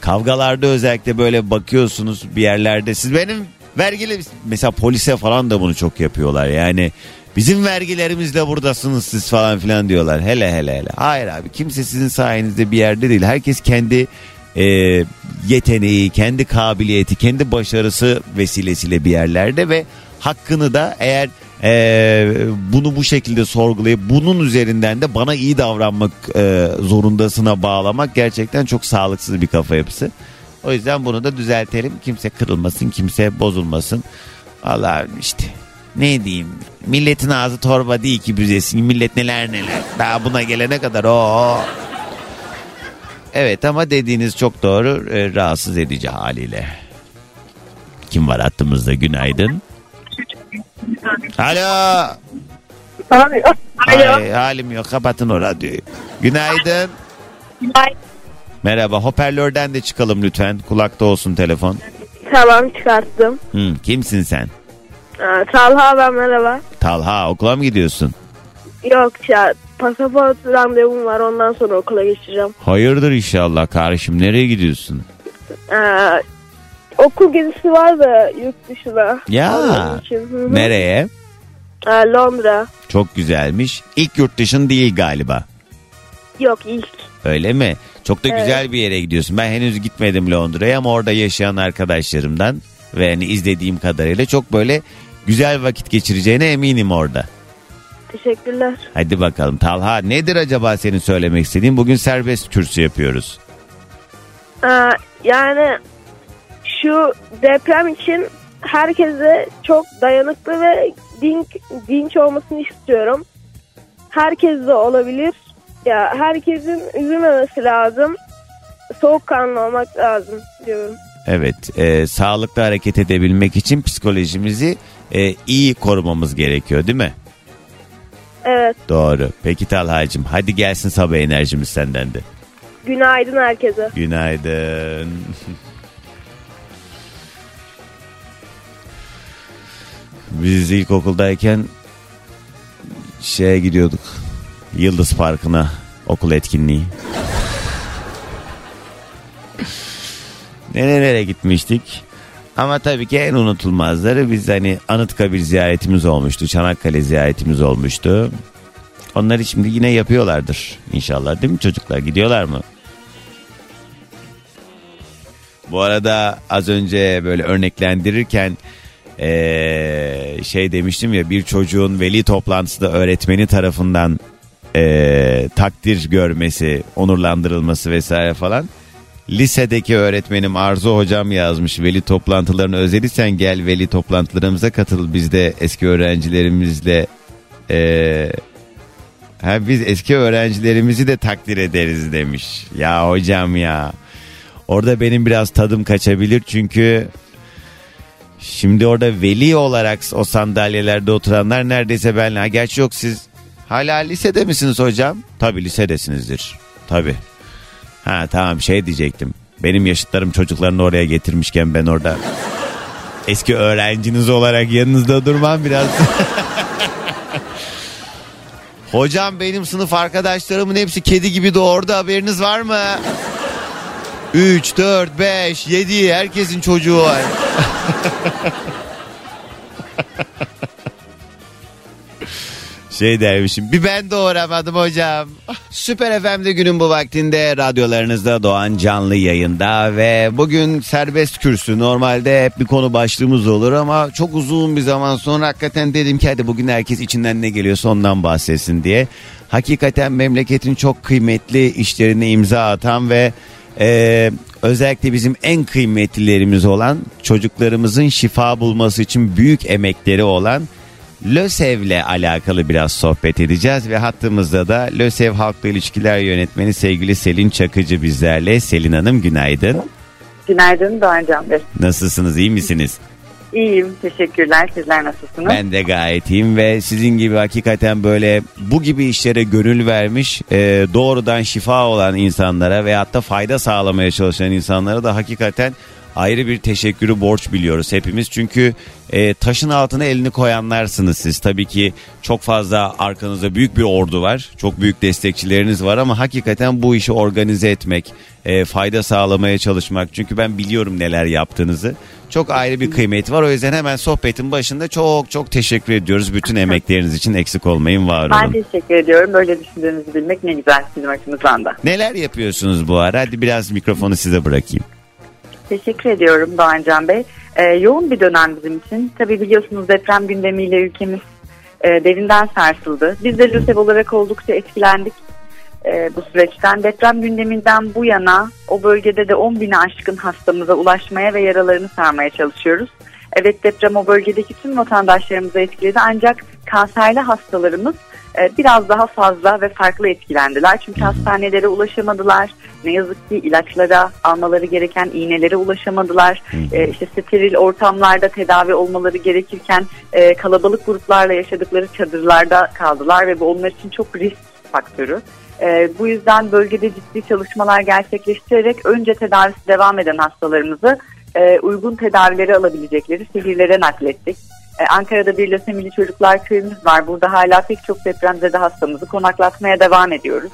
Kavgalarda özellikle böyle bakıyorsunuz bir yerlerde siz benim vergili mesela polise falan da bunu çok yapıyorlar yani. Bizim vergilerimizle buradasınız siz falan filan diyorlar. Hele hele hele. Hayır abi kimse sizin sayenizde bir yerde değil. Herkes kendi e, yeteneği, kendi kabiliyeti, kendi başarısı vesilesiyle bir yerlerde ve hakkını da eğer e, bunu bu şekilde sorgulayıp bunun üzerinden de bana iyi davranmak e, zorundasına bağlamak gerçekten çok sağlıksız bir kafa yapısı. O yüzden bunu da düzeltelim. Kimse kırılmasın, kimse bozulmasın. Allah işte ne diyeyim milletin ağzı torba değil ki büzesin millet neler neler daha buna gelene kadar o Evet ama dediğiniz çok doğru e, rahatsız edici haliyle. Kim var hattımızda günaydın. Alo. Alo. Ay, halim yok kapatın o radyoyu. Günaydın. Merhaba hoparlörden de çıkalım lütfen. Kulakta olsun telefon. Tamam çıkarttım. Hı, kimsin sen? Aa, Talha ben merhaba. Talha okula mı gidiyorsun? Yok ya pasaport randevum var ondan sonra okula geçeceğim. Hayırdır inşallah kardeşim nereye gidiyorsun? Aa, okul gezisi var da yurt dışına. Ya nereye? Aa, Londra. Çok güzelmiş. İlk yurt dışın değil galiba. Yok ilk. Öyle mi? Çok da Evet. güzel bir yere gidiyorsun. Ben henüz gitmedim Londra'ya ama orada yaşayan arkadaşlarımdan ve hani izlediğim kadarıyla çok böyle güzel vakit geçireceğine eminim orada. Teşekkürler. Hadi bakalım Talha nedir acaba senin söylemek istediğin? Bugün serbest kürsü yapıyoruz. Aa, yani şu deprem için herkese çok dayanıklı ve dinç, dinç olmasını istiyorum. Herkes de olabilir. Ya herkesin üzülmemesi lazım. Soğukkanlı olmak lazım diyorum. Evet e, sağlıklı hareket edebilmek için psikolojimizi e, iyi korumamız gerekiyor değil mi? Evet. Doğru. Peki Talha'cığım hadi gelsin sabah enerjimiz senden de. Günaydın herkese. Günaydın. Biz ilkokuldayken şeye gidiyorduk. Yıldız Parkı'na okul etkinliği. Nerelere gitmiştik? Ama tabii ki en unutulmazları biz hani Anıtkabir ziyaretimiz olmuştu. Çanakkale ziyaretimiz olmuştu. Onları şimdi yine yapıyorlardır inşallah değil mi çocuklar? Gidiyorlar mı? Bu arada az önce böyle örneklendirirken eee, şey demiştim ya bir çocuğun veli toplantısında öğretmeni tarafından eee, takdir görmesi, onurlandırılması vesaire falan. Lisedeki öğretmenim Arzu hocam yazmış veli toplantılarını özlediysen gel veli toplantılarımıza katıl biz de eski öğrencilerimizle eee ha, biz eski öğrencilerimizi de takdir ederiz demiş. Ya hocam ya. Orada benim biraz tadım kaçabilir çünkü şimdi orada veli olarak o sandalyelerde oturanlar neredeyse benle. Ha, gerçi yok siz hala lisede misiniz hocam? Tabii lisedesinizdir. Tabii. Ha tamam şey diyecektim. Benim yaşıtlarım çocuklarını oraya getirmişken ben orada eski öğrenciniz olarak yanınızda durmam biraz. Hocam benim sınıf arkadaşlarımın hepsi kedi gibi doğurdu haberiniz var mı? 3, 4, 5, 7 herkesin çocuğu var. şey dermişim bir ben doğuramadım hocam. Süper FM'de günün bu vaktinde radyolarınızda Doğan canlı yayında ve bugün serbest kürsü normalde hep bir konu başlığımız olur ama çok uzun bir zaman sonra hakikaten dedim ki hadi bugün herkes içinden ne geliyorsa ondan bahsetsin diye. Hakikaten memleketin çok kıymetli işlerine imza atan ve ee, özellikle bizim en kıymetlilerimiz olan çocuklarımızın şifa bulması için büyük emekleri olan LÖSEV'le alakalı biraz sohbet edeceğiz ve hattımızda da LÖSEV Halkla İlişkiler Yönetmeni sevgili Selin Çakıcı bizlerle. Selin Hanım günaydın. Günaydın Doğan Can Bey. Nasılsınız iyi misiniz? İyiyim teşekkürler. Sizler nasılsınız? Ben de gayet iyiyim ve sizin gibi hakikaten böyle bu gibi işlere gönül vermiş e, doğrudan şifa olan insanlara ve hatta fayda sağlamaya çalışan insanlara da hakikaten ayrı bir teşekkürü borç biliyoruz hepimiz. Çünkü e, taşın altına elini koyanlarsınız siz. Tabii ki çok fazla arkanızda büyük bir ordu var. Çok büyük destekçileriniz var ama hakikaten bu işi organize etmek, e, fayda sağlamaya çalışmak. Çünkü ben biliyorum neler yaptığınızı. Çok ayrı bir kıymeti var. O yüzden hemen sohbetin başında çok çok teşekkür ediyoruz. Bütün emekleriniz için eksik olmayın, var Ben olun. teşekkür ediyorum. Böyle düşündüğünüzü bilmek ne güzel bizim açımızdan da. Neler yapıyorsunuz bu ara? Hadi biraz mikrofonu size bırakayım. Teşekkür ediyorum Doğan Can Bey. Ee, yoğun bir dönem bizim için. Tabii biliyorsunuz deprem gündemiyle ülkemiz e, derinden sarsıldı. Biz de LÜSEV olarak oldukça etkilendik e, bu süreçten. Deprem gündeminden bu yana o bölgede de 10 bini aşkın hastamıza ulaşmaya ve yaralarını sarmaya çalışıyoruz. Evet deprem o bölgedeki tüm vatandaşlarımızı etkiledi ancak kanserli hastalarımız biraz daha fazla ve farklı etkilendiler. Çünkü hastanelere ulaşamadılar. Ne yazık ki ilaçlara almaları gereken iğnelere ulaşamadılar. E, işte steril ortamlarda tedavi olmaları gerekirken e, kalabalık gruplarla yaşadıkları çadırlarda kaldılar ve bu onlar için çok risk faktörü. E, bu yüzden bölgede ciddi çalışmalar gerçekleştirerek önce tedavisi devam eden hastalarımızı e, uygun tedavileri alabilecekleri şehirlere naklettik. E, Ankara'da bir lösemili çocuklar köyümüz var. Burada hala pek çok depremzede hastamızı konaklatmaya devam ediyoruz.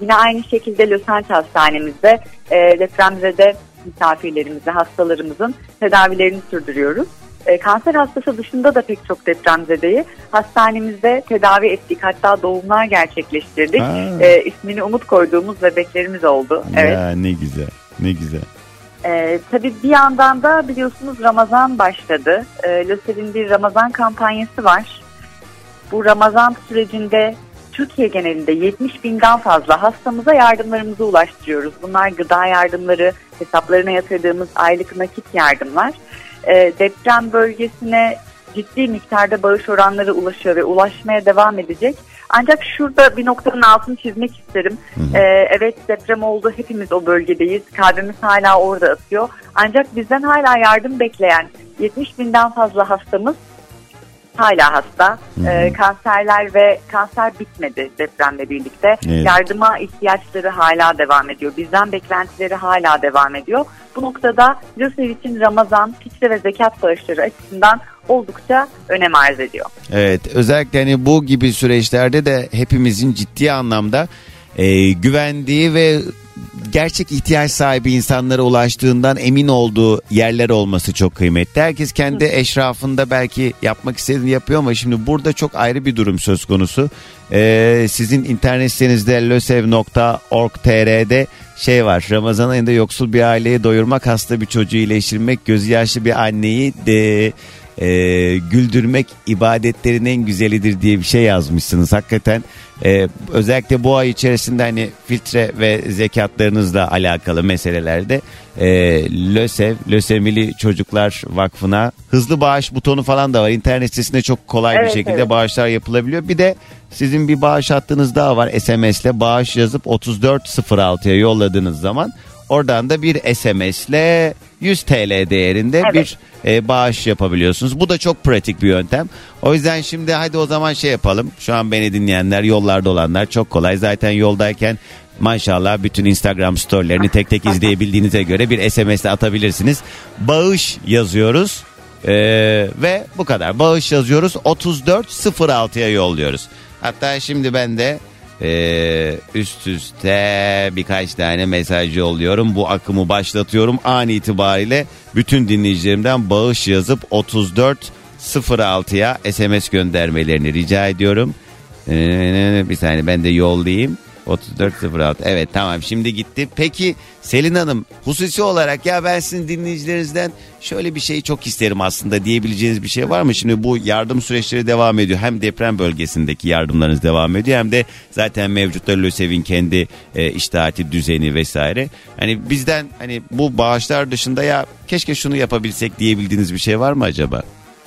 Yine aynı şekilde Lösent Hastanemizde e, depremzede misafirlerimizi, hastalarımızın tedavilerini sürdürüyoruz. E, kanser hastası dışında da pek çok depremzedeyi hastanemizde tedavi ettik. Hatta doğumlar gerçekleştirdik. Ha. E, ismini Umut koyduğumuz bebeklerimiz oldu. Evet. Ya ne güzel. Ne güzel. Ee, tabii bir yandan da biliyorsunuz Ramazan başladı. Ee, LÖSEV'in bir Ramazan kampanyası var. Bu Ramazan sürecinde Türkiye genelinde 70 binden fazla hastamıza yardımlarımızı ulaştırıyoruz. Bunlar gıda yardımları, hesaplarına yatırdığımız aylık nakit yardımlar. Ee, deprem bölgesine ciddi miktarda bağış oranları ulaşıyor ve ulaşmaya devam edecek. Ancak şurada bir noktanın altını çizmek isterim. Ee, evet deprem oldu, hepimiz o bölgedeyiz. Kalbimiz hala orada atıyor. Ancak bizden hala yardım bekleyen 70 binden fazla hastamız hala hasta. Ee, kanserler ve kanser bitmedi depremle birlikte. Evet. Yardıma ihtiyaçları hala devam ediyor. Bizden beklentileri hala devam ediyor. Bu noktada LÖSEV için Ramazan, fitre ve zekat bağışları açısından oldukça önem arz ediyor. Evet özellikle hani bu gibi süreçlerde de hepimizin ciddi anlamda e, güvendiği ve gerçek ihtiyaç sahibi insanlara ulaştığından emin olduğu yerler olması çok kıymetli. Herkes kendi eşrafında belki yapmak istediğini yapıyor ama şimdi burada çok ayrı bir durum söz konusu. E, sizin internet sitenizde losev.org.tr'de şey var. Ramazan ayında yoksul bir aileyi doyurmak, hasta bir çocuğu iyileştirmek, gözü yaşlı bir anneyi de e, güldürmek ibadetlerin en güzelidir diye bir şey yazmışsınız. Hakikaten e, özellikle bu ay içerisinde hani filtre ve zekatlarınızla alakalı meselelerde e, LÖSEV, Lösemili Çocuklar Vakfı'na hızlı bağış butonu falan da var. İnternet sitesinde çok kolay bir Evet, şekilde evet. bağışlar yapılabiliyor. Bir de sizin bir bağış hattınız daha var. SMS'le bağış yazıp 3406'ya yolladığınız zaman oradan da bir SMS'le 100 TL değerinde Evet. bir e, bağış yapabiliyorsunuz. Bu da çok pratik bir yöntem. O yüzden şimdi hadi o zaman şey yapalım. Şu an beni dinleyenler, yollarda olanlar çok kolay. Zaten yoldayken maşallah bütün Instagram storylerini tek tek izleyebildiğinize göre bir SMS atabilirsiniz. Bağış yazıyoruz. Ee, ve bu kadar. Bağış yazıyoruz. 3406'ya yolluyoruz. Hatta şimdi ben de ee, üst üste birkaç tane mesaj yolluyorum. Bu akımı başlatıyorum. An itibariyle bütün dinleyicilerimden bağış yazıp 3406'ya SMS göndermelerini rica ediyorum. Ee, bir saniye ben de yollayayım. 3406 evet tamam şimdi gitti. Peki Selin Hanım hususi olarak ya ben sizin dinleyicilerinizden şöyle bir şeyi çok isterim aslında diyebileceğiniz bir şey var mı? Şimdi bu yardım süreçleri devam ediyor. Hem deprem bölgesindeki yardımlarınız devam ediyor hem de zaten mevcutta LÖSEV'in kendi e, iştihati düzeni vesaire. Hani bizden hani bu bağışlar dışında ya keşke şunu yapabilsek diyebildiğiniz bir şey var mı acaba?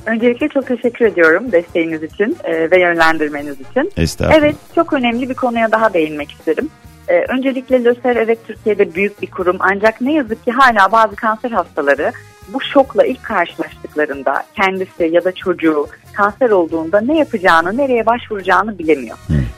Öncelikle çok teşekkür ediyorum desteğiniz için e, ve yönlendirmeniz için. Estağfurullah. Evet çok önemli bir konuya daha değinmek isterim. E, öncelikle LÖSEV evet Türkiye'de büyük bir kurum ancak ne yazık ki hala bazı kanser hastaları bu şokla ilk karşılaştıklarında kendisi ya da çocuğu kanser olduğunda ne yapacağını, nereye başvuracağını bilemiyor.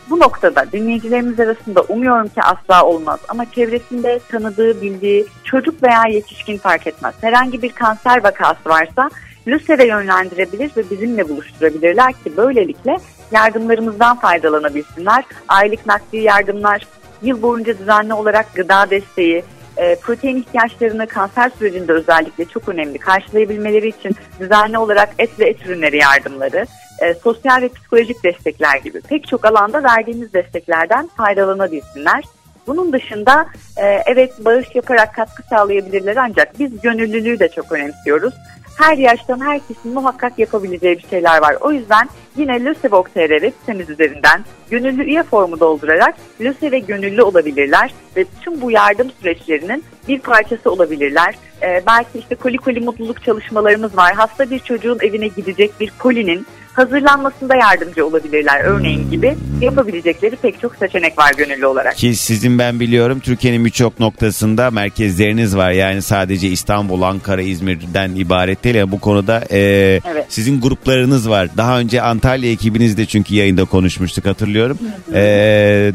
Bu noktada dinleyicilerimiz arasında umuyorum ki asla olmaz ama çevresinde tanıdığı, bildiği çocuk veya yetişkin fark etmez. Herhangi bir kanser vakası varsa LÜSEV'e yönlendirebilir ve bizimle buluşturabilirler ki böylelikle yardımlarımızdan faydalanabilsinler. Aylık nakdi yardımlar, yıl boyunca düzenli olarak gıda desteği, e, protein ihtiyaçlarını kanser sürecinde özellikle çok önemli karşılayabilmeleri için düzenli olarak et ve et ürünleri yardımları, e, sosyal ve psikolojik destekler gibi pek çok alanda verdiğimiz desteklerden faydalanabilsinler. Bunun dışında e, evet bağış yaparak katkı sağlayabilirler ancak biz gönüllülüğü de çok önemsiyoruz. Her yaştan herkesin muhakkak yapabileceği bir şeyler var. O yüzden yine LÖSEV.tr web sitemiz üzerinden gönüllü üye formu doldurarak LÖSEV'e gönüllü olabilirler ve tüm bu yardım süreçlerinin bir parçası olabilirler. Ee, belki işte koli koli mutluluk çalışmalarımız var. Hasta bir çocuğun evine gidecek bir kolinin hazırlanmasında yardımcı olabilirler. Örneğin gibi yapabilecekleri pek çok seçenek var gönüllü olarak. Ki sizin ben biliyorum Türkiye'nin birçok noktasında merkezleriniz var. Yani sadece İstanbul, Ankara, İzmir'den ibaret değil. Yani bu konuda e, Evet. sizin gruplarınız var. Daha önce Antalya ekibinizde çünkü yayında konuşmuştuk hatırlıyorum. E,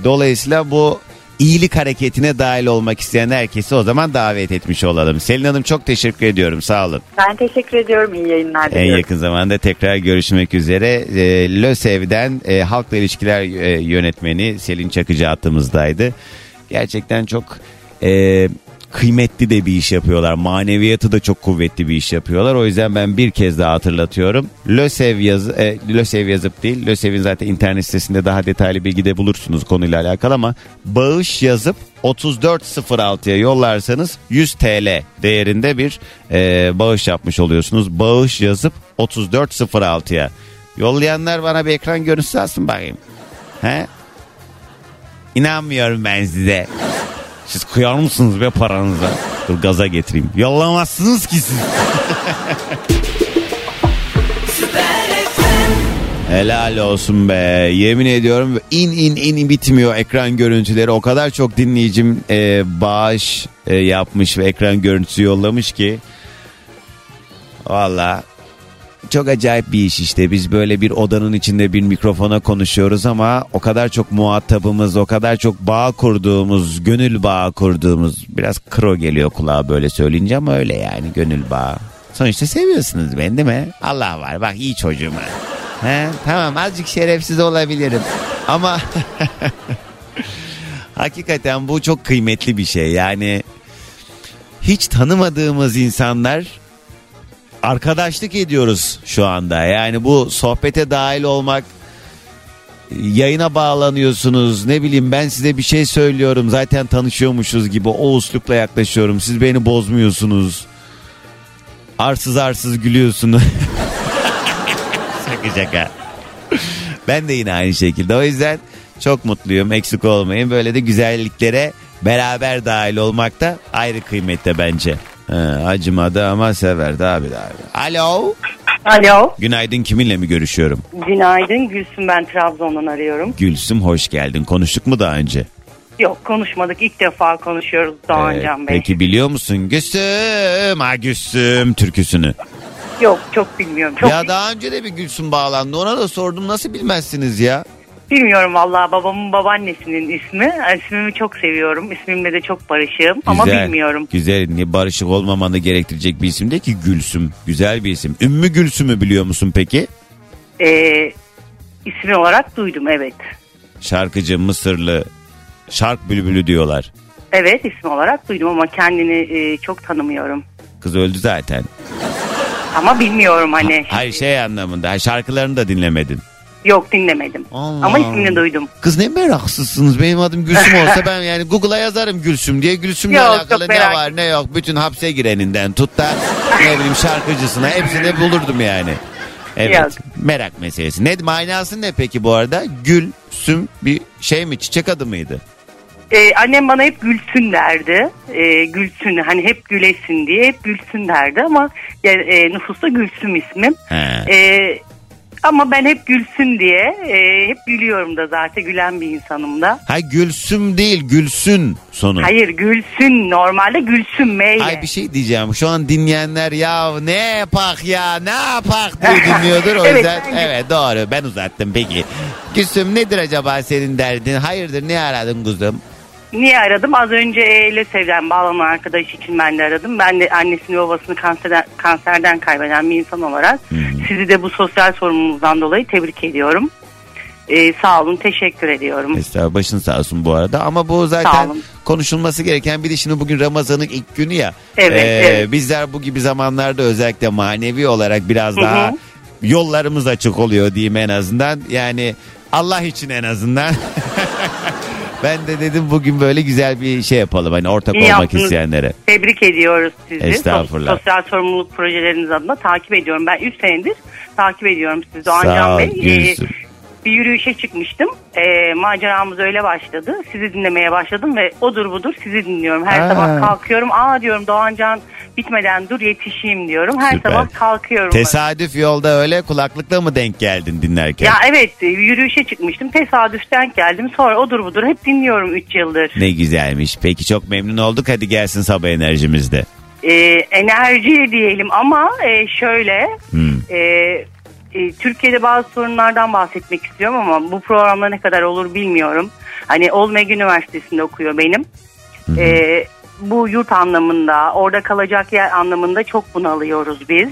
dolayısıyla bu iyilik hareketine dahil olmak isteyen herkesi o zaman davet etmiş olalım. Selin Hanım çok teşekkür ediyorum sağ olun. Ben teşekkür ediyorum. İyi yayınlar En diliyorum. yakın zamanda tekrar görüşmek üzere. E, LÖSEV'den e, Halkla İlişkiler e, Yönetmeni Selin Çakıcı hattımızdaydı. Gerçekten çok e, kıymetli de bir iş yapıyorlar. Maneviyatı da çok kuvvetli bir iş yapıyorlar. O yüzden ben bir kez daha hatırlatıyorum. LÖSEV, yazı, e, LÖSEV yazıp değil. LÖSEV'in zaten internet sitesinde daha detaylı bilgi de bulursunuz konuyla alakalı ama bağış yazıp 3406'ya yollarsanız 100 TL değerinde bir e, bağış yapmış oluyorsunuz. Bağış yazıp 3406'ya. Yollayanlar bana bir ekran görüntüsü alsın bakayım. He? İnanmıyorum ben size. Siz kıyar mısınız be paranıza? Dur gaza getireyim. Yollamazsınız ki siz. Helal olsun be. Yemin ediyorum in in in bitmiyor ekran görüntüleri. O kadar çok dinleyicim e, bağış e, yapmış ve ekran görüntüsü yollamış ki. Valla çok acayip bir iş işte. Biz böyle bir odanın içinde bir mikrofona konuşuyoruz ama o kadar çok muhatabımız, o kadar çok bağ kurduğumuz, gönül bağı kurduğumuz biraz kro geliyor kulağa böyle söyleyince ama öyle yani gönül bağı. Sonuçta seviyorsunuz beni değil mi? Allah var bak iyi çocuğum. He, tamam azıcık şerefsiz olabilirim ama hakikaten bu çok kıymetli bir şey. Yani hiç tanımadığımız insanlar arkadaşlık ediyoruz şu anda. Yani bu sohbete dahil olmak yayına bağlanıyorsunuz. Ne bileyim ben size bir şey söylüyorum. Zaten tanışıyormuşuz gibi o uslupla yaklaşıyorum. Siz beni bozmuyorsunuz. Arsız arsız gülüyorsunuz. Şaka şaka. Ben de yine aynı şekilde. O yüzden çok mutluyum. Eksik olmayın. Böyle de güzelliklere beraber dahil olmak da ayrı kıymette bence. Acımadı ama severdi abi de abi. Alo. Alo. Günaydın kiminle mi görüşüyorum? Günaydın Gülsüm ben Trabzon'dan arıyorum. Gülsüm hoş geldin. Konuştuk mu daha önce? Yok konuşmadık ilk defa konuşuyoruz Doğan Ee, Can Bey. peki biliyor musun Gülsüm ha Gülsüm türküsünü? Yok çok bilmiyorum. Çok Ya daha önce de bir Gülsüm bağlandı ona da sordum nasıl bilmezsiniz ya? Bilmiyorum vallahi babamın babaannesinin ismi. İsmimi çok seviyorum. İsmimle de çok barışığım ama Güzel, bilmiyorum. Güzel niye barışık olmamanı gerektirecek bir isim değil ki Gülsüm. Güzel bir isim. Ümmü Gülsüm'ü biliyor musun peki? Ee, ismi olarak duydum evet. Şarkıcı Mısırlı şark bülbülü diyorlar. Evet ismi olarak duydum ama kendini e, çok tanımıyorum. Kız öldü zaten. Ama bilmiyorum hani. Hayır şey anlamında şarkılarını da dinlemedin. Yok dinlemedim. Allah. Ama ismini duydum. Kız ne meraksızsınız benim adım Gülsüm olsa ben yani Google'a yazarım Gülsüm diye Gülsüm'le Yok, alakalı ne merak- var ne yok bütün hapse gireninden tut da ne bileyim şarkıcısına hepsini bulurdum yani. Evet Yok. merak meselesi. Ne manası ne peki bu arada? Gülsüm bir şey mi çiçek adı mıydı? Ee, annem bana hep gülsün derdi. Ee, gülsün hani hep gülesin diye hep gülsün derdi ama ya, e, nüfusta gülsüm ismim. He. Ee, ama ben hep gülsün diye e, hep gülüyorum da zaten gülen bir insanım da. Ha Gülsüm değil Gülsün sonu. Hayır gülsün normalde gülsün meyle. Ay bir şey diyeceğim. Şu an dinleyenler ya ne yapak ya ne yapak diye dinliyordur. O Evet, yüzden evet doğru ben uzattım peki. Gülsüm nedir acaba senin derdin? Hayırdır ne aradın kuzum? Niye aradım? Az önce LÖSEV'den bağlanan arkadaş için ben de aradım. Ben de annesini babasını kanserden, kanserden kaybeden bir insan olarak sizi de bu sosyal sorumluluğunuzdan dolayı tebrik ediyorum. Ee, sağ olun, teşekkür ediyorum. Estağfurullah başın sağ olsun bu arada. Ama bu zaten konuşulması gereken bir de şimdi bugün Ramazan'ın ilk günü ya. Evet, Ee, evet. Bizler bu gibi zamanlarda özellikle manevi olarak biraz daha yollarımız açık oluyor diyeyim en azından. Yani Allah için en azından. ben de dedim bugün böyle güzel bir şey yapalım. Hani ortak İyi olmak yaptınız. isteyenlere. Tebrik ediyoruz sizi. Estağfurullah. Sos- Sosyal sorumluluk projeleriniz adına takip ediyorum. Ben 3 senedir takip ediyorum sizi Doğan Sağ Can ol Bey. Ee, Gülsüm. bir yürüyüşe çıkmıştım. Ee, maceramız öyle başladı. Sizi dinlemeye başladım ve odur budur sizi dinliyorum. Her Ha. sabah kalkıyorum. Aa diyorum Doğan Can bitmeden dur yetişeyim diyorum. Her Süper. sabah kalkıyorum. Tesadüf yolda öyle kulaklıkla mı denk geldin dinlerken? Ya evet e, yürüyüşe çıkmıştım. Tesadüften geldim. Sonra odur budur hep dinliyorum 3 yıldır. Ne güzelmiş. Peki çok memnun olduk. Hadi gelsin sabah enerjimizde. Ee, enerji diyelim ama e, şöyle Hmm. e, e, Türkiye'de bazı sorunlardan bahsetmek istiyorum ama bu programda ne kadar olur bilmiyorum. Hani Olmeg Üniversitesi'nde okuyor benim. E, bu yurt anlamında orada kalacak yer anlamında çok bunalıyoruz biz.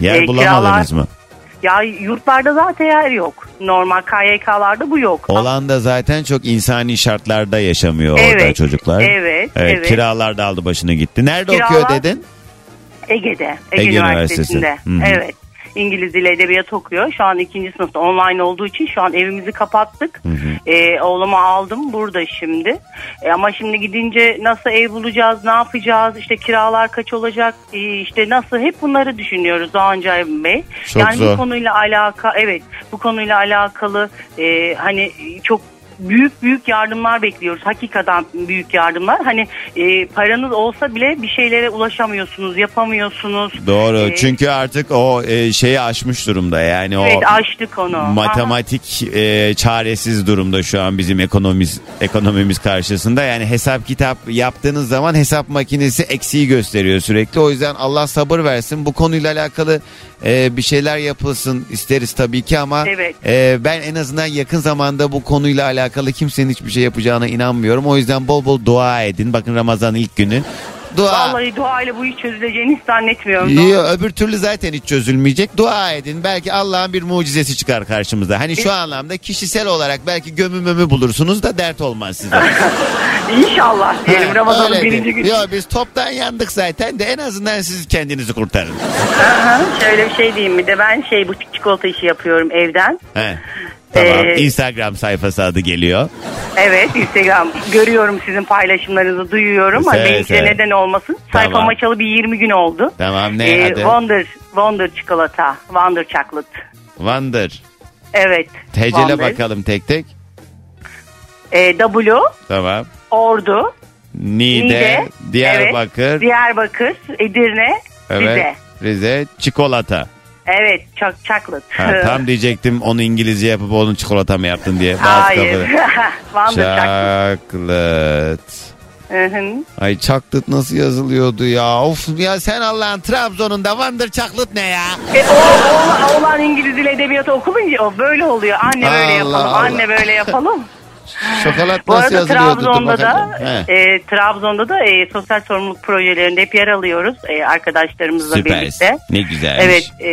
Yer E, bulamadınız kiralar- mı? Ya yurtlarda zaten yer yok. Normal KYK'larda bu yok. Olan da zaten çok insani şartlarda yaşamıyor orada Evet, çocuklar. evet, evet. Kiralar da aldı başını gitti. Nerede Kiralar- okuyor dedin? Ege'de. Ege, Ege Üniversitesi'nde. Üniversitesi. Hı hı. Evet. İngiliz dili edebiyat okuyor. Şu an ikinci sınıfta online olduğu için şu an evimizi kapattık. Ee, oğlumu aldım burada şimdi. Ee, ama şimdi gidince nasıl ev bulacağız, ne yapacağız, işte kiralar kaç olacak, ee, işte nasıl hep bunları düşünüyoruz Doğan Cahil Bey. Çok yani zor. bu konuyla alaka evet bu konuyla alakalı e, hani çok büyük büyük yardımlar bekliyoruz. Hakikaten büyük yardımlar. Hani e, paranız olsa bile bir şeylere ulaşamıyorsunuz, yapamıyorsunuz. Doğru. Ee, Çünkü artık o e, şeyi aşmış durumda. Yani Evet o açtık onu. matematik e, çaresiz durumda şu an bizim ekonomimiz ekonomimiz karşısında. Yani hesap kitap yaptığınız zaman hesap makinesi eksiği gösteriyor sürekli. O yüzden Allah sabır versin. Bu konuyla alakalı e, bir şeyler yapılsın isteriz tabii ki ama Evet. e, ben en azından yakın zamanda bu konuyla alakalı kimsenin hiçbir şey yapacağına inanmıyorum. O yüzden bol bol dua edin. Bakın Ramazan ilk günü. Dua. Vallahi duayla bu iş çözüleceğini hiç zannetmiyorum. Yo, öbür türlü zaten hiç çözülmeyecek. Dua edin. Belki Allah'ın bir mucizesi çıkar karşımıza. Hani şu anlamda kişisel olarak belki gömü mömü bulursunuz da dert olmaz size. İnşallah diyelim Ramazan'ın Öyle birinci günü. Yo, biz toptan yandık zaten de en azından siz kendinizi kurtarın. Aha, şöyle bir şey diyeyim bir de ben şey butik çikolata işi yapıyorum evden. He. Tamam. Ee, Instagram sayfası adı geliyor. Evet Instagram görüyorum sizin paylaşımlarınızı duyuyorum. Hani benimki de seve. neden olmasın. Sayfam Tamam. açalı bir 20 gün oldu. Tamam ne Ee, adı? Wonder, Wonder çikolata. Wonder chocolate. Wonder. Evet. Tecele Wonder. bakalım tek tek. Ee, W, Tamam. Ordu, Niğde, Niğde, Diyarbakır, evet, Diyarbakır, Edirne, evet, Rize. Rize, çikolata. Evet, çok chocolate. Ha, tam diyecektim onu İngilizce yapıp onun çikolata mı yaptın diye. Hayır. chocolate. Ay chocolate nasıl yazılıyordu ya? Of ya sen Allah'ın Trabzon'unda Wonder chocolate ne ya? E, o, o, oğlan İngiliz dili edebiyatı okuyunca o böyle oluyor. Anne böyle Allah yapalım, Allah. anne böyle yapalım. Şokolat Bu nasıl arada Trabzon'da da. He. e, Trabzon'da da e, sosyal sorumluluk projelerinde hep yer alıyoruz e, arkadaşlarımızla Süpersin. birlikte. Ne güzelmiş. Evet e,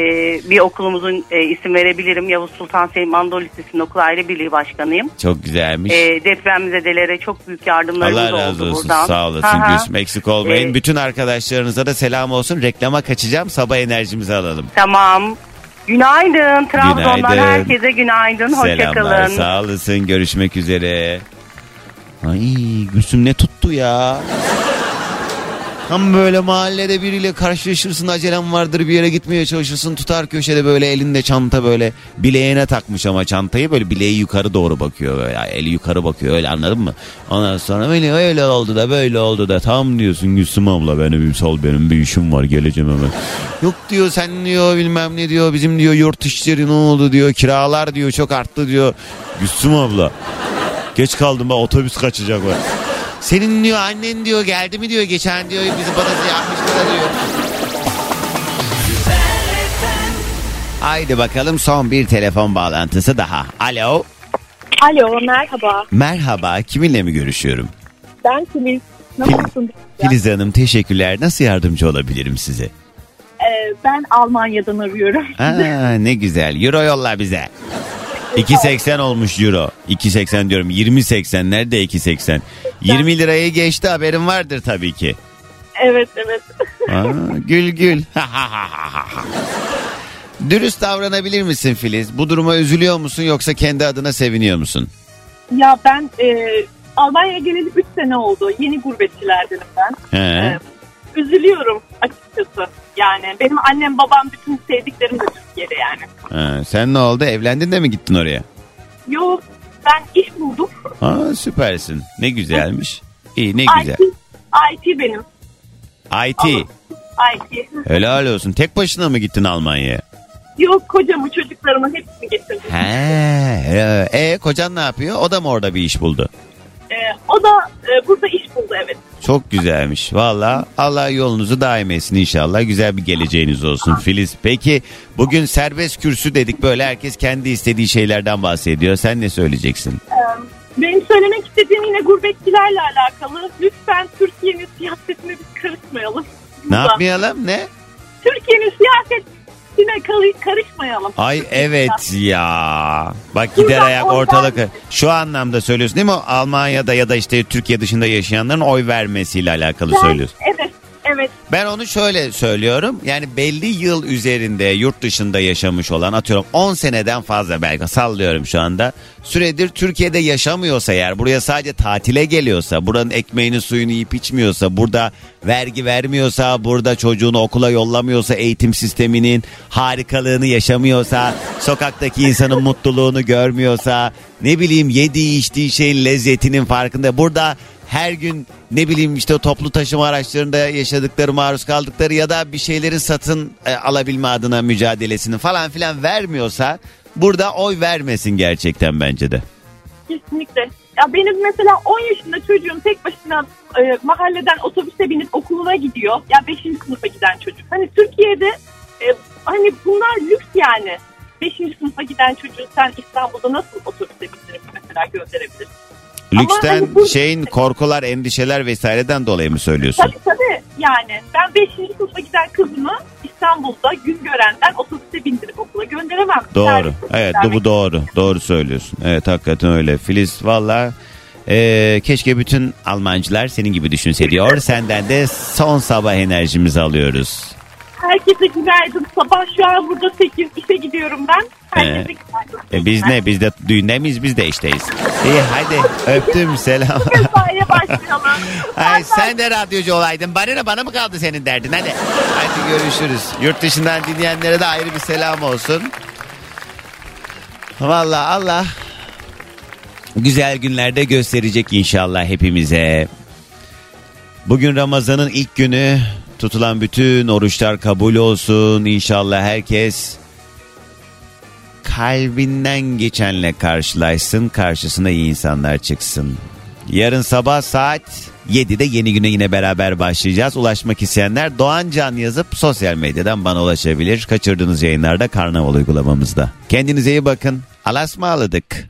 bir okulumuzun e, isim verebilirim. Yavuz Sultan Selim Anadolu Lisesi'nin okul aile birliği başkanıyım. Çok güzelmiş. E, depremzedelere çok büyük yardımlarımız Allah oldu razı olsun. buradan. Sağ olasın Aha. Gülsüm. Eksik olmayın. E, Bütün arkadaşlarınıza da selam olsun. Reklama kaçacağım. Sabah enerjimizi alalım. Tamam. Günaydın. Trabzon'dan Günaydın. herkese günaydın. Hoşçakalın. Sağ olasın. Görüşmek üzere. Ay Gülsüm ne tuttu ya? Tam böyle mahallede biriyle karşılaşırsın acelem vardır bir yere gitmeye çalışırsın tutar köşede böyle elinde çanta böyle bileğine takmış ama çantayı böyle bileği yukarı doğru bakıyor böyle eli yukarı bakıyor öyle anladın mı? Ondan sonra öyle öyle oldu da böyle oldu da tam diyorsun Gülsüm abla benim bir sal benim bir işim var geleceğim hemen. Yok diyor sen diyor bilmem ne diyor bizim diyor yurt işleri ne oldu diyor kiralar diyor çok arttı diyor. Gülsüm abla geç kaldım ben otobüs kaçacak var. Senin diyor annen diyor geldi mi diyor geçen diyor bizi bana yapmıştı da diyor. Haydi bakalım son bir telefon bağlantısı daha. Alo. Alo merhaba. Merhaba kiminle mi görüşüyorum? Ben Filiz. Nasılsın? Filiz Hanım teşekkürler. Nasıl yardımcı olabilirim size? Ee, ben Almanya'dan arıyorum. Aa, ne güzel. Euro yolla bize. 2.80 olmuş euro. 2.80 diyorum. 20.80 nerede 2.80? 20 lirayı geçti haberin vardır tabii ki. Evet evet. Aa, gül gül. Dürüst davranabilir misin Filiz? Bu duruma üzülüyor musun yoksa kendi adına seviniyor musun? Ya ben e, Almanya'ya geleli 3 sene oldu. Yeni gurbetçilerdenim ben. He. Üzülüyorum açıkçası. Yani benim annem babam bütün sevdiklerim de Türkiye'de yani. Ha, sen ne oldu? Evlendin de mi gittin oraya? Yok ben iş buldum. Aa, süpersin. Ne güzelmiş. İyi ne güzel. IT, IT benim. IT. Ayki. Helal olsun. Tek başına mı gittin Almanya'ya? Yok kocamı çocuklarımı hepsini getirdim. He. he. E kocan ne yapıyor? O da mı orada bir iş buldu? Ee, o da e, burada iş buldu evet. Çok güzelmiş. Valla Allah yolunuzu daim etsin inşallah. Güzel bir geleceğiniz olsun Filiz. Peki bugün serbest kürsü dedik böyle herkes kendi istediği şeylerden bahsediyor. Sen ne söyleyeceksin? Ee, benim söylemek istediğim yine gurbetçilerle alakalı. Lütfen Türkiye'nin siyasetine biz karışmayalım. Ne yapmayalım ne? Türkiye'nin siyasetine kal- karışmayalım. Ay evet ya. Bak gider Buradan ayak ortalık. Şu anlamda söylüyorsun değil mi? Almanya'da ya da işte Türkiye dışında yaşayanların oy vermesiyle alakalı Ben- söylüyorsun. Evet, evet. Ben onu şöyle söylüyorum. Yani belli yıl üzerinde yurt dışında yaşamış olan atıyorum 10 seneden fazla belki sallıyorum şu anda. Süredir Türkiye'de yaşamıyorsa eğer buraya sadece tatile geliyorsa, buranın ekmeğini suyunu yiyip içmiyorsa, burada vergi vermiyorsa, burada çocuğunu okula yollamıyorsa, eğitim sisteminin harikalığını yaşamıyorsa, sokaktaki insanın mutluluğunu görmüyorsa, ne bileyim yediği içtiği şeyin lezzetinin farkında. Burada her gün ne bileyim işte toplu taşıma araçlarında yaşadıkları maruz kaldıkları ya da bir şeylerin satın e, alabilme adına mücadelesini falan filan vermiyorsa burada oy vermesin gerçekten bence de. Kesinlikle. Ya benim mesela 10 yaşında çocuğum tek başına e, mahalleden otobüse binip okuluna gidiyor. Ya 5. sınıfa giden çocuk. Hani Türkiye'de e, hani bunlar lüks yani. 5. sınıfa giden çocuğu sen İstanbul'da nasıl otobüse bindirip mesela gönderebilirsin? Lüksten hani bu- şeyin korkular, endişeler vesaireden dolayı mı söylüyorsun? Tabii tabii yani ben 5. sınıfa giden kızımı İstanbul'da gün görenden otobüse bindirip okula gönderemem. Doğru. Evet bu, doğru. Doğru söylüyorsun. Evet hakikaten öyle. Filiz valla e, keşke bütün Almancılar senin gibi düşünse diyor. Senden de son sabah enerjimizi alıyoruz. Herkese günaydın. Sabah şu an burada 8 işe gidiyorum ben. Ee. E, biz ne? Biz de düğünde miyiz? Biz de işteyiz. İyi hadi öptüm selam. Mesaiye başlayalım. Ay sen de radyocu olaydın. Bana ne bana mı kaldı senin derdin? Hadi. Hadi görüşürüz. Yurt dışından dinleyenlere de ayrı bir selam olsun. Vallahi Allah güzel günlerde gösterecek inşallah hepimize. Bugün Ramazan'ın ilk günü tutulan bütün oruçlar kabul olsun. İnşallah herkes kalbinden geçenle karşılaşsın. Karşısına iyi insanlar çıksın. Yarın sabah saat 7'de yeni güne yine beraber başlayacağız. Ulaşmak isteyenler Doğan Can yazıp sosyal medyadan bana ulaşabilir. Kaçırdığınız yayınlarda Karnaval uygulamamızda. Kendinize iyi bakın. Alasmaladık.